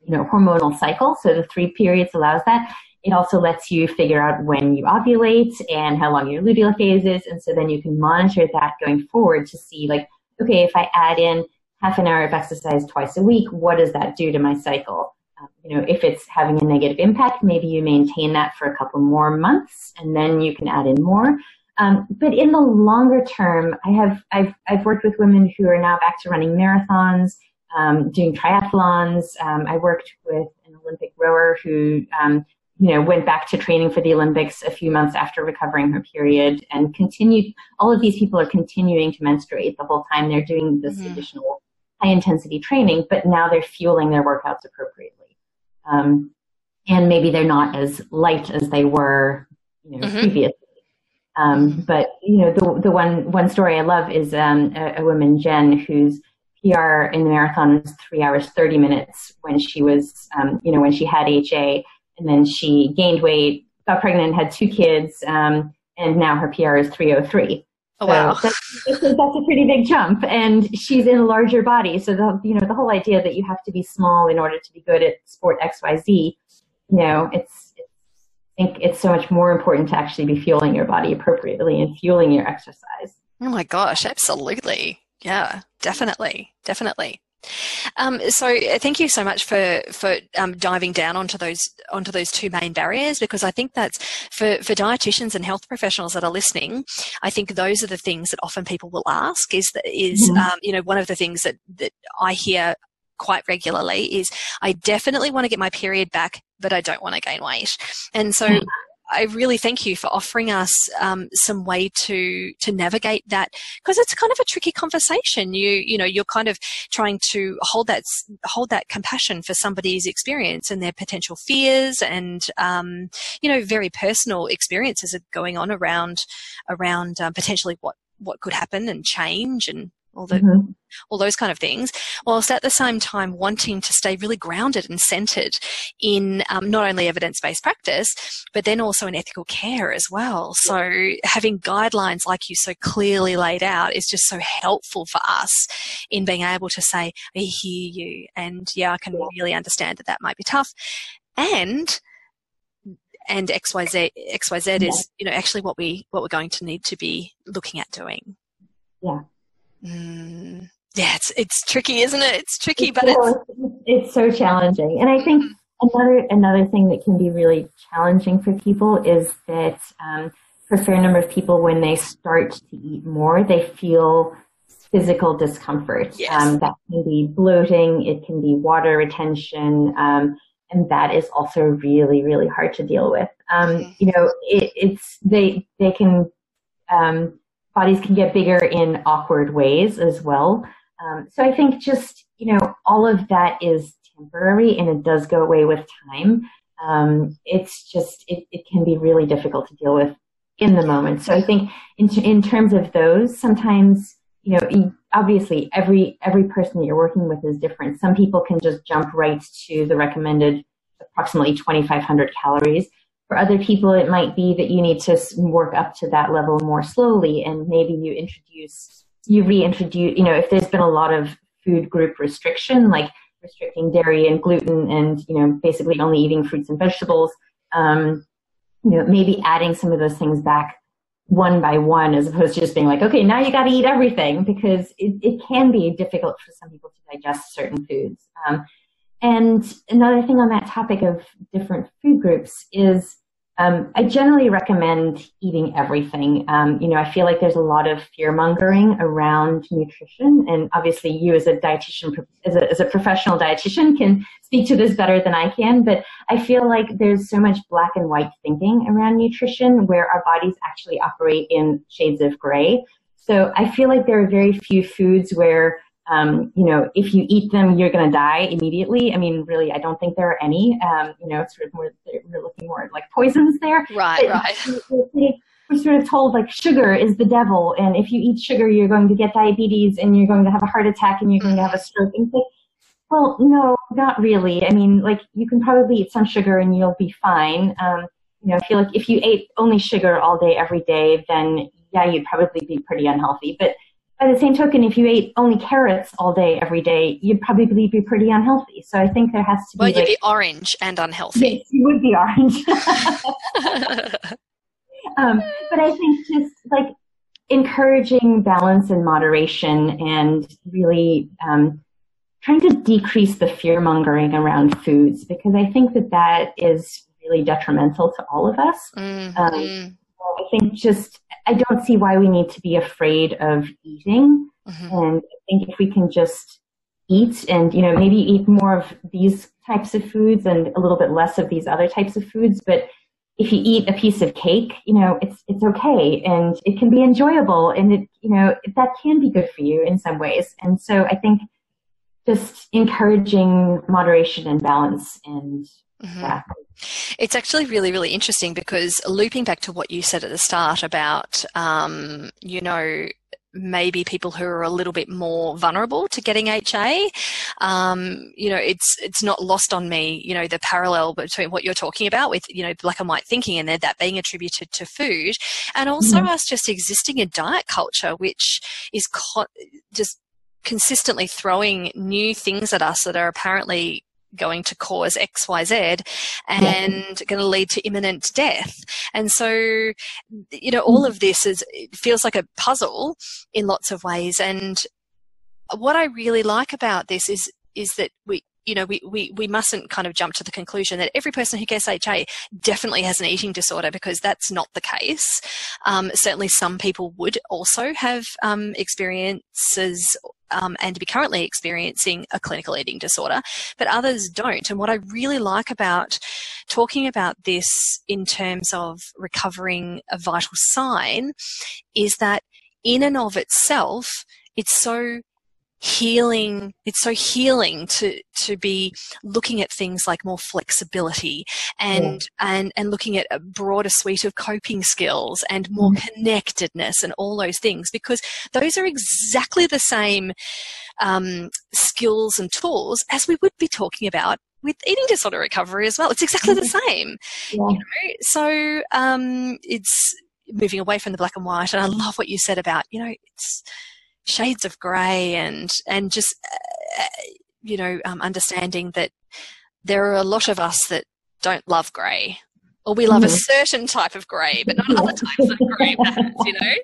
you know, hormonal cycle. So the three periods allows that. It also lets you figure out when you ovulate and how long your luteal phase is. And so then you can monitor that going forward to see like, okay, if I add in half an hour of exercise twice a week, what does that do to my cycle? Um, you know, if it's having a negative impact, maybe you maintain that for a couple more months and then you can add in more. Um, but in the longer term, I have I've I've worked with women who are now back to running marathons, um, doing triathlons. Um, I worked with an Olympic rower who um, you know went back to training for the Olympics a few months after recovering her period and continued. All of these people are continuing to menstruate the whole time they're doing this mm-hmm. additional high intensity training, but now they're fueling their workouts appropriately. Um, and maybe they're not as light as they were, you know, mm-hmm. previously. Um, but you know, the the one one story I love is um, a, a, woman, Jen, whose PR in the marathon was three hours thirty minutes when she was, um, you know, when she had HA, and then she gained weight, got pregnant, had two kids, um, and now her PR is three oh three. Oh, wow. So that's, that's, a pretty big jump. And she's in a larger body. So the, you know, the whole idea that you have to be small in order to be good at sport XYZ, you know, it's, it's, I think it's so much more important to actually be fueling your body appropriately and fueling your exercise. Oh my gosh, absolutely. Yeah, definitely. Definitely. Um, so uh, thank you so much for for um, diving down onto those onto those two main barriers because I think that's for for dietitians and health professionals that are listening. I think those are the things that often people will ask. Is that is, mm-hmm. um, you know one of the things that that I hear quite regularly is I definitely want to get my period back, but I don't want to gain weight. And so mm-hmm. I really thank you for offering us um, some way to to navigate that because it's kind of a tricky conversation. You you know you're kind of trying to hold that hold that compassion for somebody's experience and their potential fears and um, you know very personal experiences are going on around around um, potentially what what could happen and change and all the mm-hmm. all those kind of things, whilst at the same time wanting to stay really grounded and centered in um, not only evidence-based practice, but then also in ethical care as well. So having guidelines like you so clearly laid out is just so helpful for us in being able to say, I hear you, and yeah, I can really understand that that might be tough, and and XYZ XYZ yeah. is you know actually what we what we're going to need to be looking at doing. Yeah. Mm, yeah, it's it's tricky, isn't it? It's tricky, it's but so, it's it's so challenging. And I think mm-hmm. another another thing that can be really challenging for people is that um, for a fair number of people, when they start to eat more, they feel physical discomfort. Yes. Um, that can be bloating, it can be water retention, um, and that is also really, really hard to deal with. Um, mm-hmm. You know, it, it's they they can um, bodies can get bigger in awkward ways as well. Um, so I think just, you know, all of that is temporary and it does go away with time. Um, it's just, it, it can be really difficult to deal with in the moment. So I think in, in terms of those, sometimes, you know, obviously every, every person that you're working with is different. Some people can just jump right to the recommended approximately 2,500 calories. For other people, it might be that you need to work up to that level more slowly and maybe you introduce, you reintroduce, you know, if there's been a lot of food group restriction, like restricting dairy and gluten and, you know, basically only eating fruits and vegetables, um, you know, maybe adding some of those things back one by one as opposed to just being like, okay, now you got to eat everything because it, it can be difficult for some people to digest certain foods. Um, and another thing on that topic of different food groups is um, I generally recommend eating everything. Um, you know, I feel like there's a lot of fear mongering around nutrition, and obviously, you as a dietitian, as a, as a professional dietitian, can speak to this better than I can. But I feel like there's so much black and white thinking around nutrition, where our bodies actually operate in shades of gray. So I feel like there are very few foods where um, you know, if you eat them, you're going to die immediately. I mean, really, I don't think there are any. Um, you know, it's sort of more, we're looking more at like poisons there. Right, but right. We're sort of told like sugar is the devil, and if you eat sugar, you're going to get diabetes, and you're going to have a heart attack, and you're going to have a stroke. And like, well, no, not really. I mean, like you can probably eat some sugar and you'll be fine. Um, you know, I feel like if you ate only sugar all day, every day, then yeah, you'd probably be pretty unhealthy. But by the same token, if you ate only carrots all day, every day, you'd probably be pretty unhealthy. So I think there has to be. Well, you'd like, be orange and unhealthy. Yes, you would be orange. um, but I think just like encouraging balance and moderation and really um, trying to decrease the fear mongering around foods because I think that that is really detrimental to all of us. Mm-hmm. Um, think just I don't see why we need to be afraid of eating, mm-hmm. and I think if we can just eat and you know maybe eat more of these types of foods and a little bit less of these other types of foods, but if you eat a piece of cake, you know, it's it's okay and it can be enjoyable and it you know, that can be good for you in some ways. And so I think just encouraging moderation and balance and mm-hmm. yeah. It's actually really, really interesting because looping back to what you said at the start about, um, you know, maybe people who are a little bit more vulnerable to getting HA. Um, you know, it's it's not lost on me. You know, the parallel between what you're talking about with you know black and white thinking and that being attributed to food, and also mm. us just existing in diet culture, which is co- just consistently throwing new things at us that are apparently going to cause XYZ and yeah. going to lead to imminent death. And so, you know, all of this is, feels like a puzzle in lots of ways. And what I really like about this is, is that we, you know, we, we, we mustn't kind of jump to the conclusion that every person who gets HA definitely has an eating disorder because that's not the case. Um, certainly some people would also have um, experiences um, and to be currently experiencing a clinical eating disorder, but others don't. And what I really like about talking about this in terms of recovering a vital sign is that in and of itself, it's so healing it's so healing to to be looking at things like more flexibility and yeah. and and looking at a broader suite of coping skills and more mm. connectedness and all those things because those are exactly the same um, skills and tools as we would be talking about with eating disorder recovery as well it's exactly the mm-hmm. same yeah. you know? so um, it's moving away from the black and white and i love what you said about you know it's shades of grey and and just uh, you know um, understanding that there are a lot of us that don't love grey or we love mm-hmm. a certain type of grey but not other types of grey perhaps you know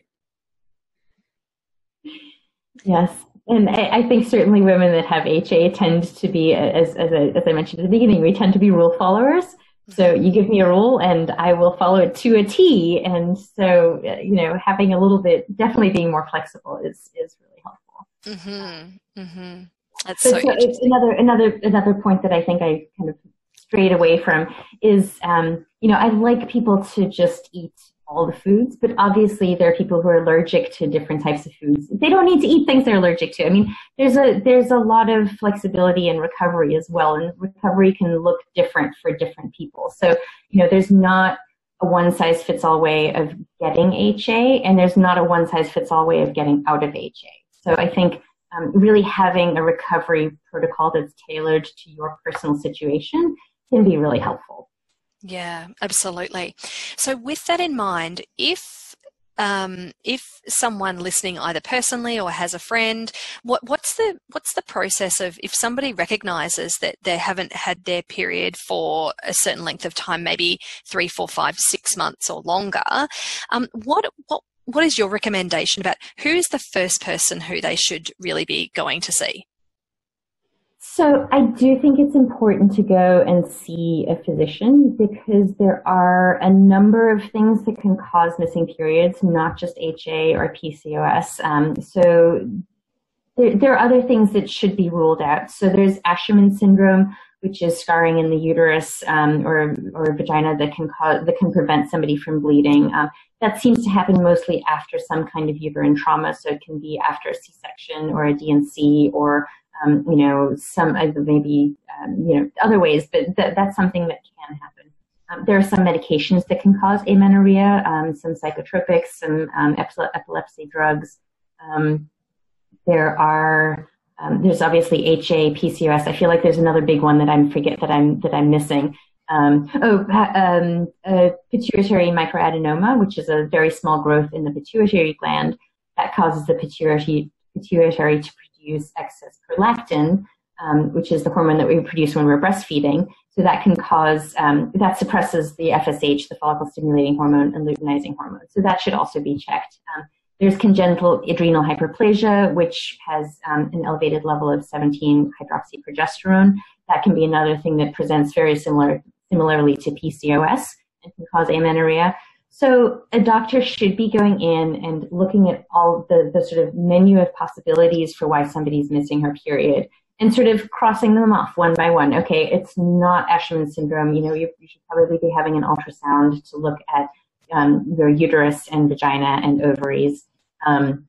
yes and I, think certainly women that have HA tend to be, as, as, I, as I mentioned at the beginning, we tend to be rule followers. So you give me a rule and I will follow it to a T. And so, uh, you know, having a little bit, definitely being more flexible is, is really helpful. Mm-hmm. Mm-hmm. That's so, so it's another, another, another point that I think I kind of strayed away from is, um, you know, I like people to just eat all the foods, but obviously there are people who are allergic to different types of foods. They don't need to eat things they're allergic to. I mean, there's a there's a lot of flexibility in recovery as well, and recovery can look different for different people. So, you know, there's not a one size fits all way of getting HA, and there's not a one size fits all way of getting out of HA. So I think um, really having a recovery protocol that's tailored to your personal situation can be really helpful. Yeah, absolutely. So, with that in mind, if um, if someone listening either personally or has a friend, what, what's the what's the process of if somebody recognises that they haven't had their period for a certain length of time, maybe three, four, five, six months or longer? Um, what what what is your recommendation about who is the first person who they should really be going to see? So I do think it's important to go and see a physician because there are a number of things that can cause missing periods, not just HA or PCOS. Um, so there, there, are other things that should be ruled out. So there's Asherman syndrome, which is scarring in the uterus um, or or vagina that can cause that can prevent somebody from bleeding. Um, that seems to happen mostly after some kind of uterine trauma. So it can be after a C-section or a D&C or um, you know, some maybe um, you know other ways, but th- that's something that can happen. Um, there are some medications that can cause amenorrhea, um, some psychotropics, some um, epilepsy drugs. Um, there are there's obviously HA, PCOS. I feel like there's another big one that I'm forget that I'm that I'm missing. Oh, um, pituitary microadenoma, which is a very small growth in the pituitary gland that causes the pituitary, pituitary to produce excess prolactin, um, which is the hormone that we produce when we're breastfeeding. So that can cause, um, that suppresses the FSH, the follicle stimulating hormone, and luteinizing hormone. So that should also be checked. Um, there's congenital adrenal hyperplasia, which has um, an elevated level of 17 hydroxyprogesterone. That can be another thing that presents very similar, similarly to PCOS and can cause amenorrhea. So a doctor should be going in and looking at all the, the sort of menu of possibilities for why somebody's missing her period and sort of crossing them off one by one. Okay, it's not Asherman syndrome. You no, you, you should probably be having an ultrasound to look at um, your uterus and vagina and ovaries. Um,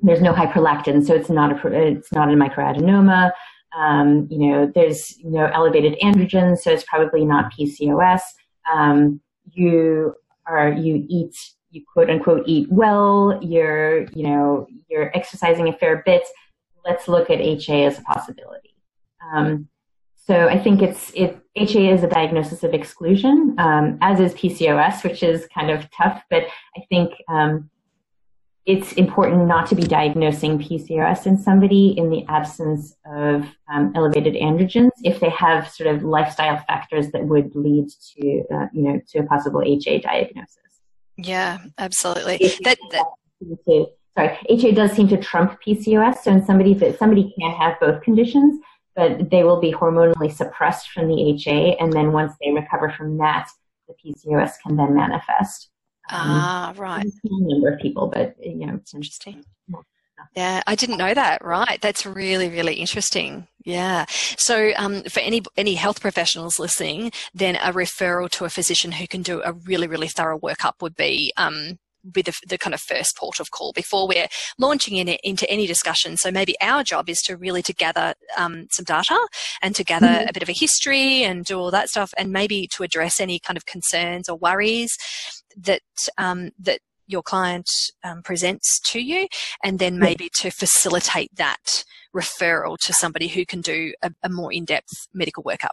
there's no hyperlactin, so it's not a it's not a microadenoma. Um, you know, there's know elevated androgens, so it's probably not PCOS. Um, you are you eat you quote unquote eat well. You're you know you're exercising a fair bit let's look at HA as a possibility. Um, so I think it's it HA is a diagnosis of exclusion, um, as is PCOS, which is kind of tough. But I think um, it's important not to be diagnosing PCOS in somebody in the absence of um, elevated androgens if they have sort of lifestyle factors that would lead to uh, you know to a possible HA diagnosis. Yeah, absolutely. That, that sorry, HA does seem to trump PCOS. So in somebody that somebody can have both conditions, but they will be hormonally suppressed from the HA, and then once they recover from that, the PCOS can then manifest. Um, ah, right. A small number of people, but you know, it's interesting. Yeah, I didn't know that. Right, that's really, really interesting. Yeah. So, um, for any any health professionals listening, then a referral to a physician who can do a really, really thorough workup would be um, be the, the, kind of first port of call before we're launching in into any discussion. So maybe our job is to really to gather um, some data and to gather mm-hmm. a bit of a history and do all that stuff, and maybe to address any kind of concerns or worries that um, that your client um, presents to you, and then maybe to facilitate that referral to somebody who can do a, a more in-depth medical workup.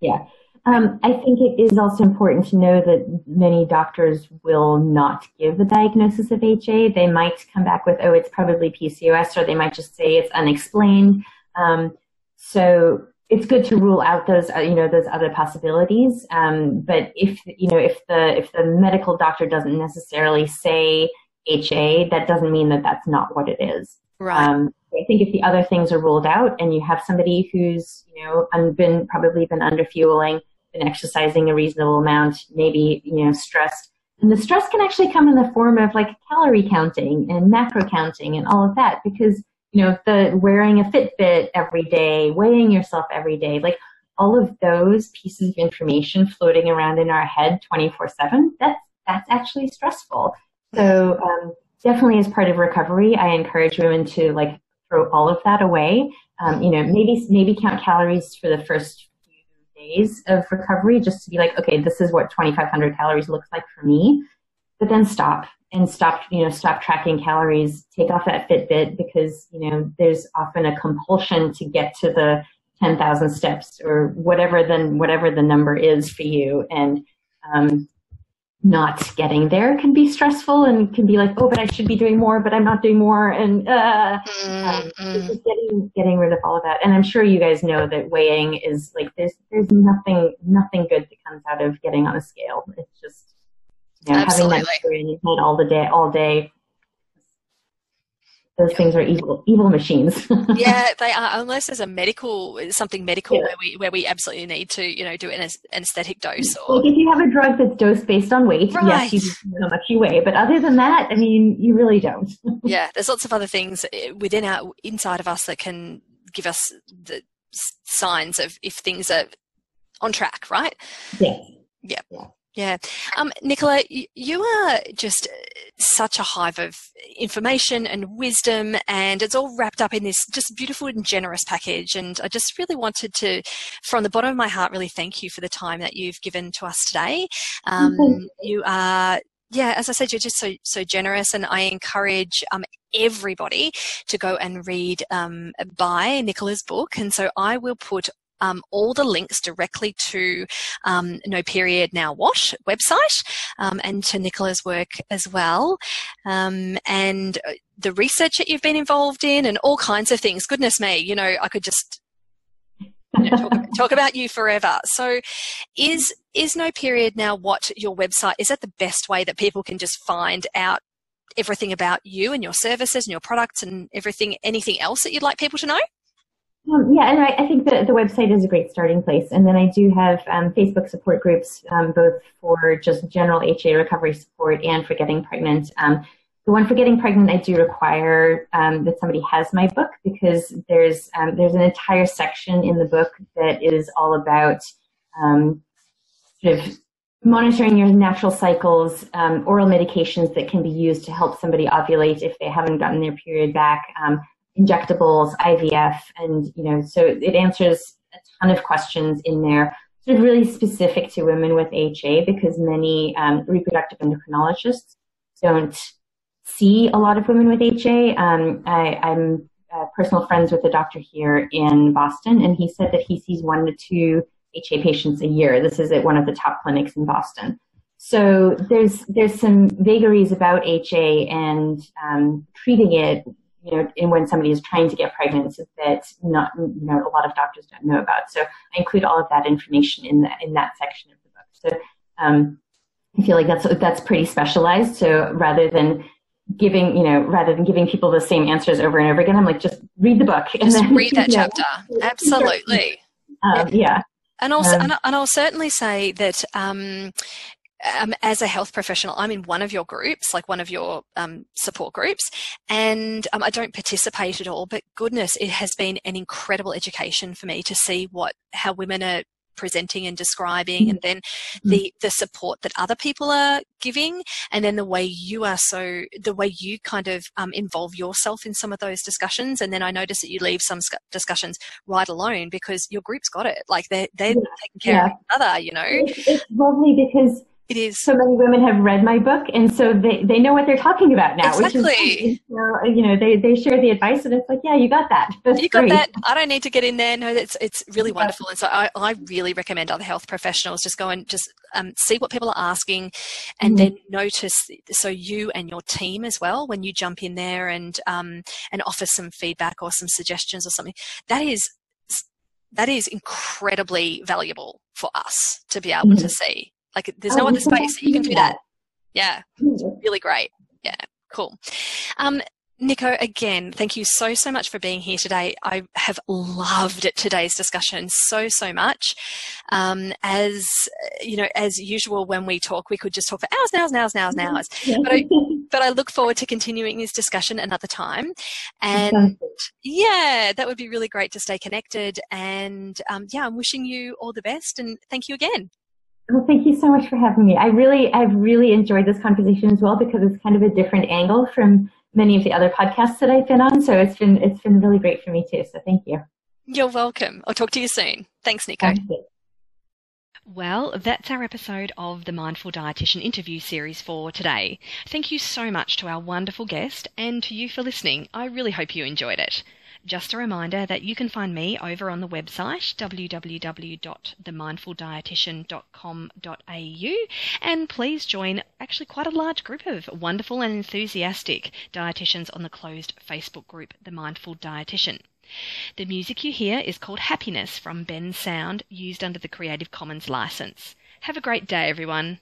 Yeah. Um, I think it is also important to know that many doctors will not give a diagnosis of HA. They might come back with, oh, it's probably PCOS, or they might just say it's unexplained. Um, so it's good to rule out those, uh, you know, those other possibilities. Um, but if you know, if the if the medical doctor doesn't necessarily say HA, that doesn't mean that that's not what it is. Right. Um, I think if the other things are ruled out, and you have somebody who's you know been probably been under fueling been exercising a reasonable amount, maybe, you know, stressed. And the stress can actually come in the form of like calorie counting and macro counting and all of that because, you know, the wearing a Fitbit every day, weighing yourself every day, like all of those pieces of information floating around in our head 24 7, that's, that's actually stressful. So, um, definitely as part of recovery, I encourage women to like throw all of that away. Um, you know, maybe, maybe count calories for the first days of recovery just to be like, okay, this is what 2,500 calories looks like for me. But then stop and stop, you know, stop tracking calories, take off that Fitbit because, you know, there's often a compulsion to get to the 10,000 steps or whatever then whatever the number is for you. And, um, not getting there can be stressful and can be like, oh, but I should be doing more, but I'm not doing more, and uh, mm-hmm. um, getting getting rid of all of that. And I'm sure you guys know that weighing is like there's there's nothing nothing good that comes out of getting on a scale. It's just you know, having that in your head all the day all day. Those things are evil evil machines. Yeah they are unless there's a medical something medical yeah. where we where we absolutely need to you know do an anesthetic dose or like if you have a drug that's dosed based on weight right. yes you know how much you weigh but other than that i mean you really don't. Yeah there's lots of other things eh, within our inside of us that can give us the signs of if things are on track right? Yeah yeah, yeah. Yeah. Um, Nicola, you are just such a hive of information and wisdom, and it's all wrapped up in this just beautiful and generous package. And I just really wanted to, from the bottom of my heart, really thank you for the time that you've given to us today. Um, you are yeah, as I said, you're just so so generous, and I encourage um, everybody to go and read um, buy Nicola's book. And so I will put um, all the links directly to um, No Period Now What website um, and to Nicola's work as well. Um, and uh, the research that you've been involved in and all kinds of things. Goodness me, you know, I could just talk, talk, about you forever. So, is is no period now what your website is that the best way that people can just find out everything about you and your services and your products and everything, anything else that you'd like people to know? Um, yeah, and I, I, think the, the website is a great starting place. And then I do have um, Facebook support groups, um, both for just general HA recovery support and for getting pregnant. Um, the one for getting pregnant, I do require um, that somebody has my book because there's um, there's an entire section in the book that is all about sort of monitoring your natural cycles, oral medications that can be used to help somebody ovulate if they haven't gotten their period back, injectables, IVF, and you know, so it answers a ton of questions in there, sort of really specific to women with HA because many um, reproductive endocrinologists don't see a lot of women with HA. Um, I, I'm uh, personal friends with a doctor here in Boston, and he said that he sees one to two HA patients a year. This is at one of the top clinics in Boston. So there's there's some vagaries about HA and um, treating it, you know, in when somebody is trying to get pregnant that not you know a lot of doctors don't know about. So I include all of that information in that in that section of the book. So um, I feel like that's that's pretty specialized. So rather than giving you know rather than giving people the same answers over and over again, I'm like just read the book and just then, read that chapter. Know, Absolutely. Um, yeah. And also, um, and, I'll certainly say that um, um, as a health professional, I'm in one of your groups, like one of your um, support groups, and um, I don't participate at all. But goodness, it has been an incredible education for me to see what how women are presenting and describing mm-hmm. and then mm-hmm. the the support that other people are giving and then the way you are so the way you kind of um, involve yourself in some of those discussions and then i notice that you leave some discussions right alone because your group's got it like they're they're yeah. taking care yeah. of each other you know it's, it's lovely because it is. So many women have read my book, and so they, they know what they're talking about now. Exactly. Which is, you know, they, they share the advice, and it's like, yeah, you got that. That's you got great. that. I don't need to get in there. No, it's it's really wonderful, and so I, I really recommend other health professionals just go and just um, see what people are asking, and mm then notice. So you and your team as well, when you jump in there and um, and offer some feedback or some suggestions or something, that is that is incredibly valuable for us to be able mm to see like there's oh, no other space that you can do that. Yeah, really great. Yeah, cool. Um, Nico, again, thank you so, so much for being here today. I have loved today's discussion so, so much. Um, as, you know, as usual, when we talk, we could just talk for hours and hours and hours and hours and hours. But I, but I look forward to continuing this discussion another time. And yeah, that would be really great to stay connected. And um, yeah, I'm wishing you all the best and thank you again. Well, thank you so much for having me. I really, I've really enjoyed this conversation as well because it's kind of a different angle from many of the other podcasts that I've been on. So it's been, it's been really great for me too. So thank you. You're welcome. I'll talk to you soon. Thanks, Nico. Well, that's our episode of the Mindful Dietitian interview series for today. Thank you so much to our wonderful guest and to you for listening. I really hope you enjoyed it. Just a reminder that you can find me over on the website www.themindfuldietitian.com.au and please join actually quite a large group of wonderful and enthusiastic dietitians on the closed Facebook group The Mindful Dietitian. The music you hear is called Happiness from Bensound, used under the Creative Commons license. Have a great day, everyone.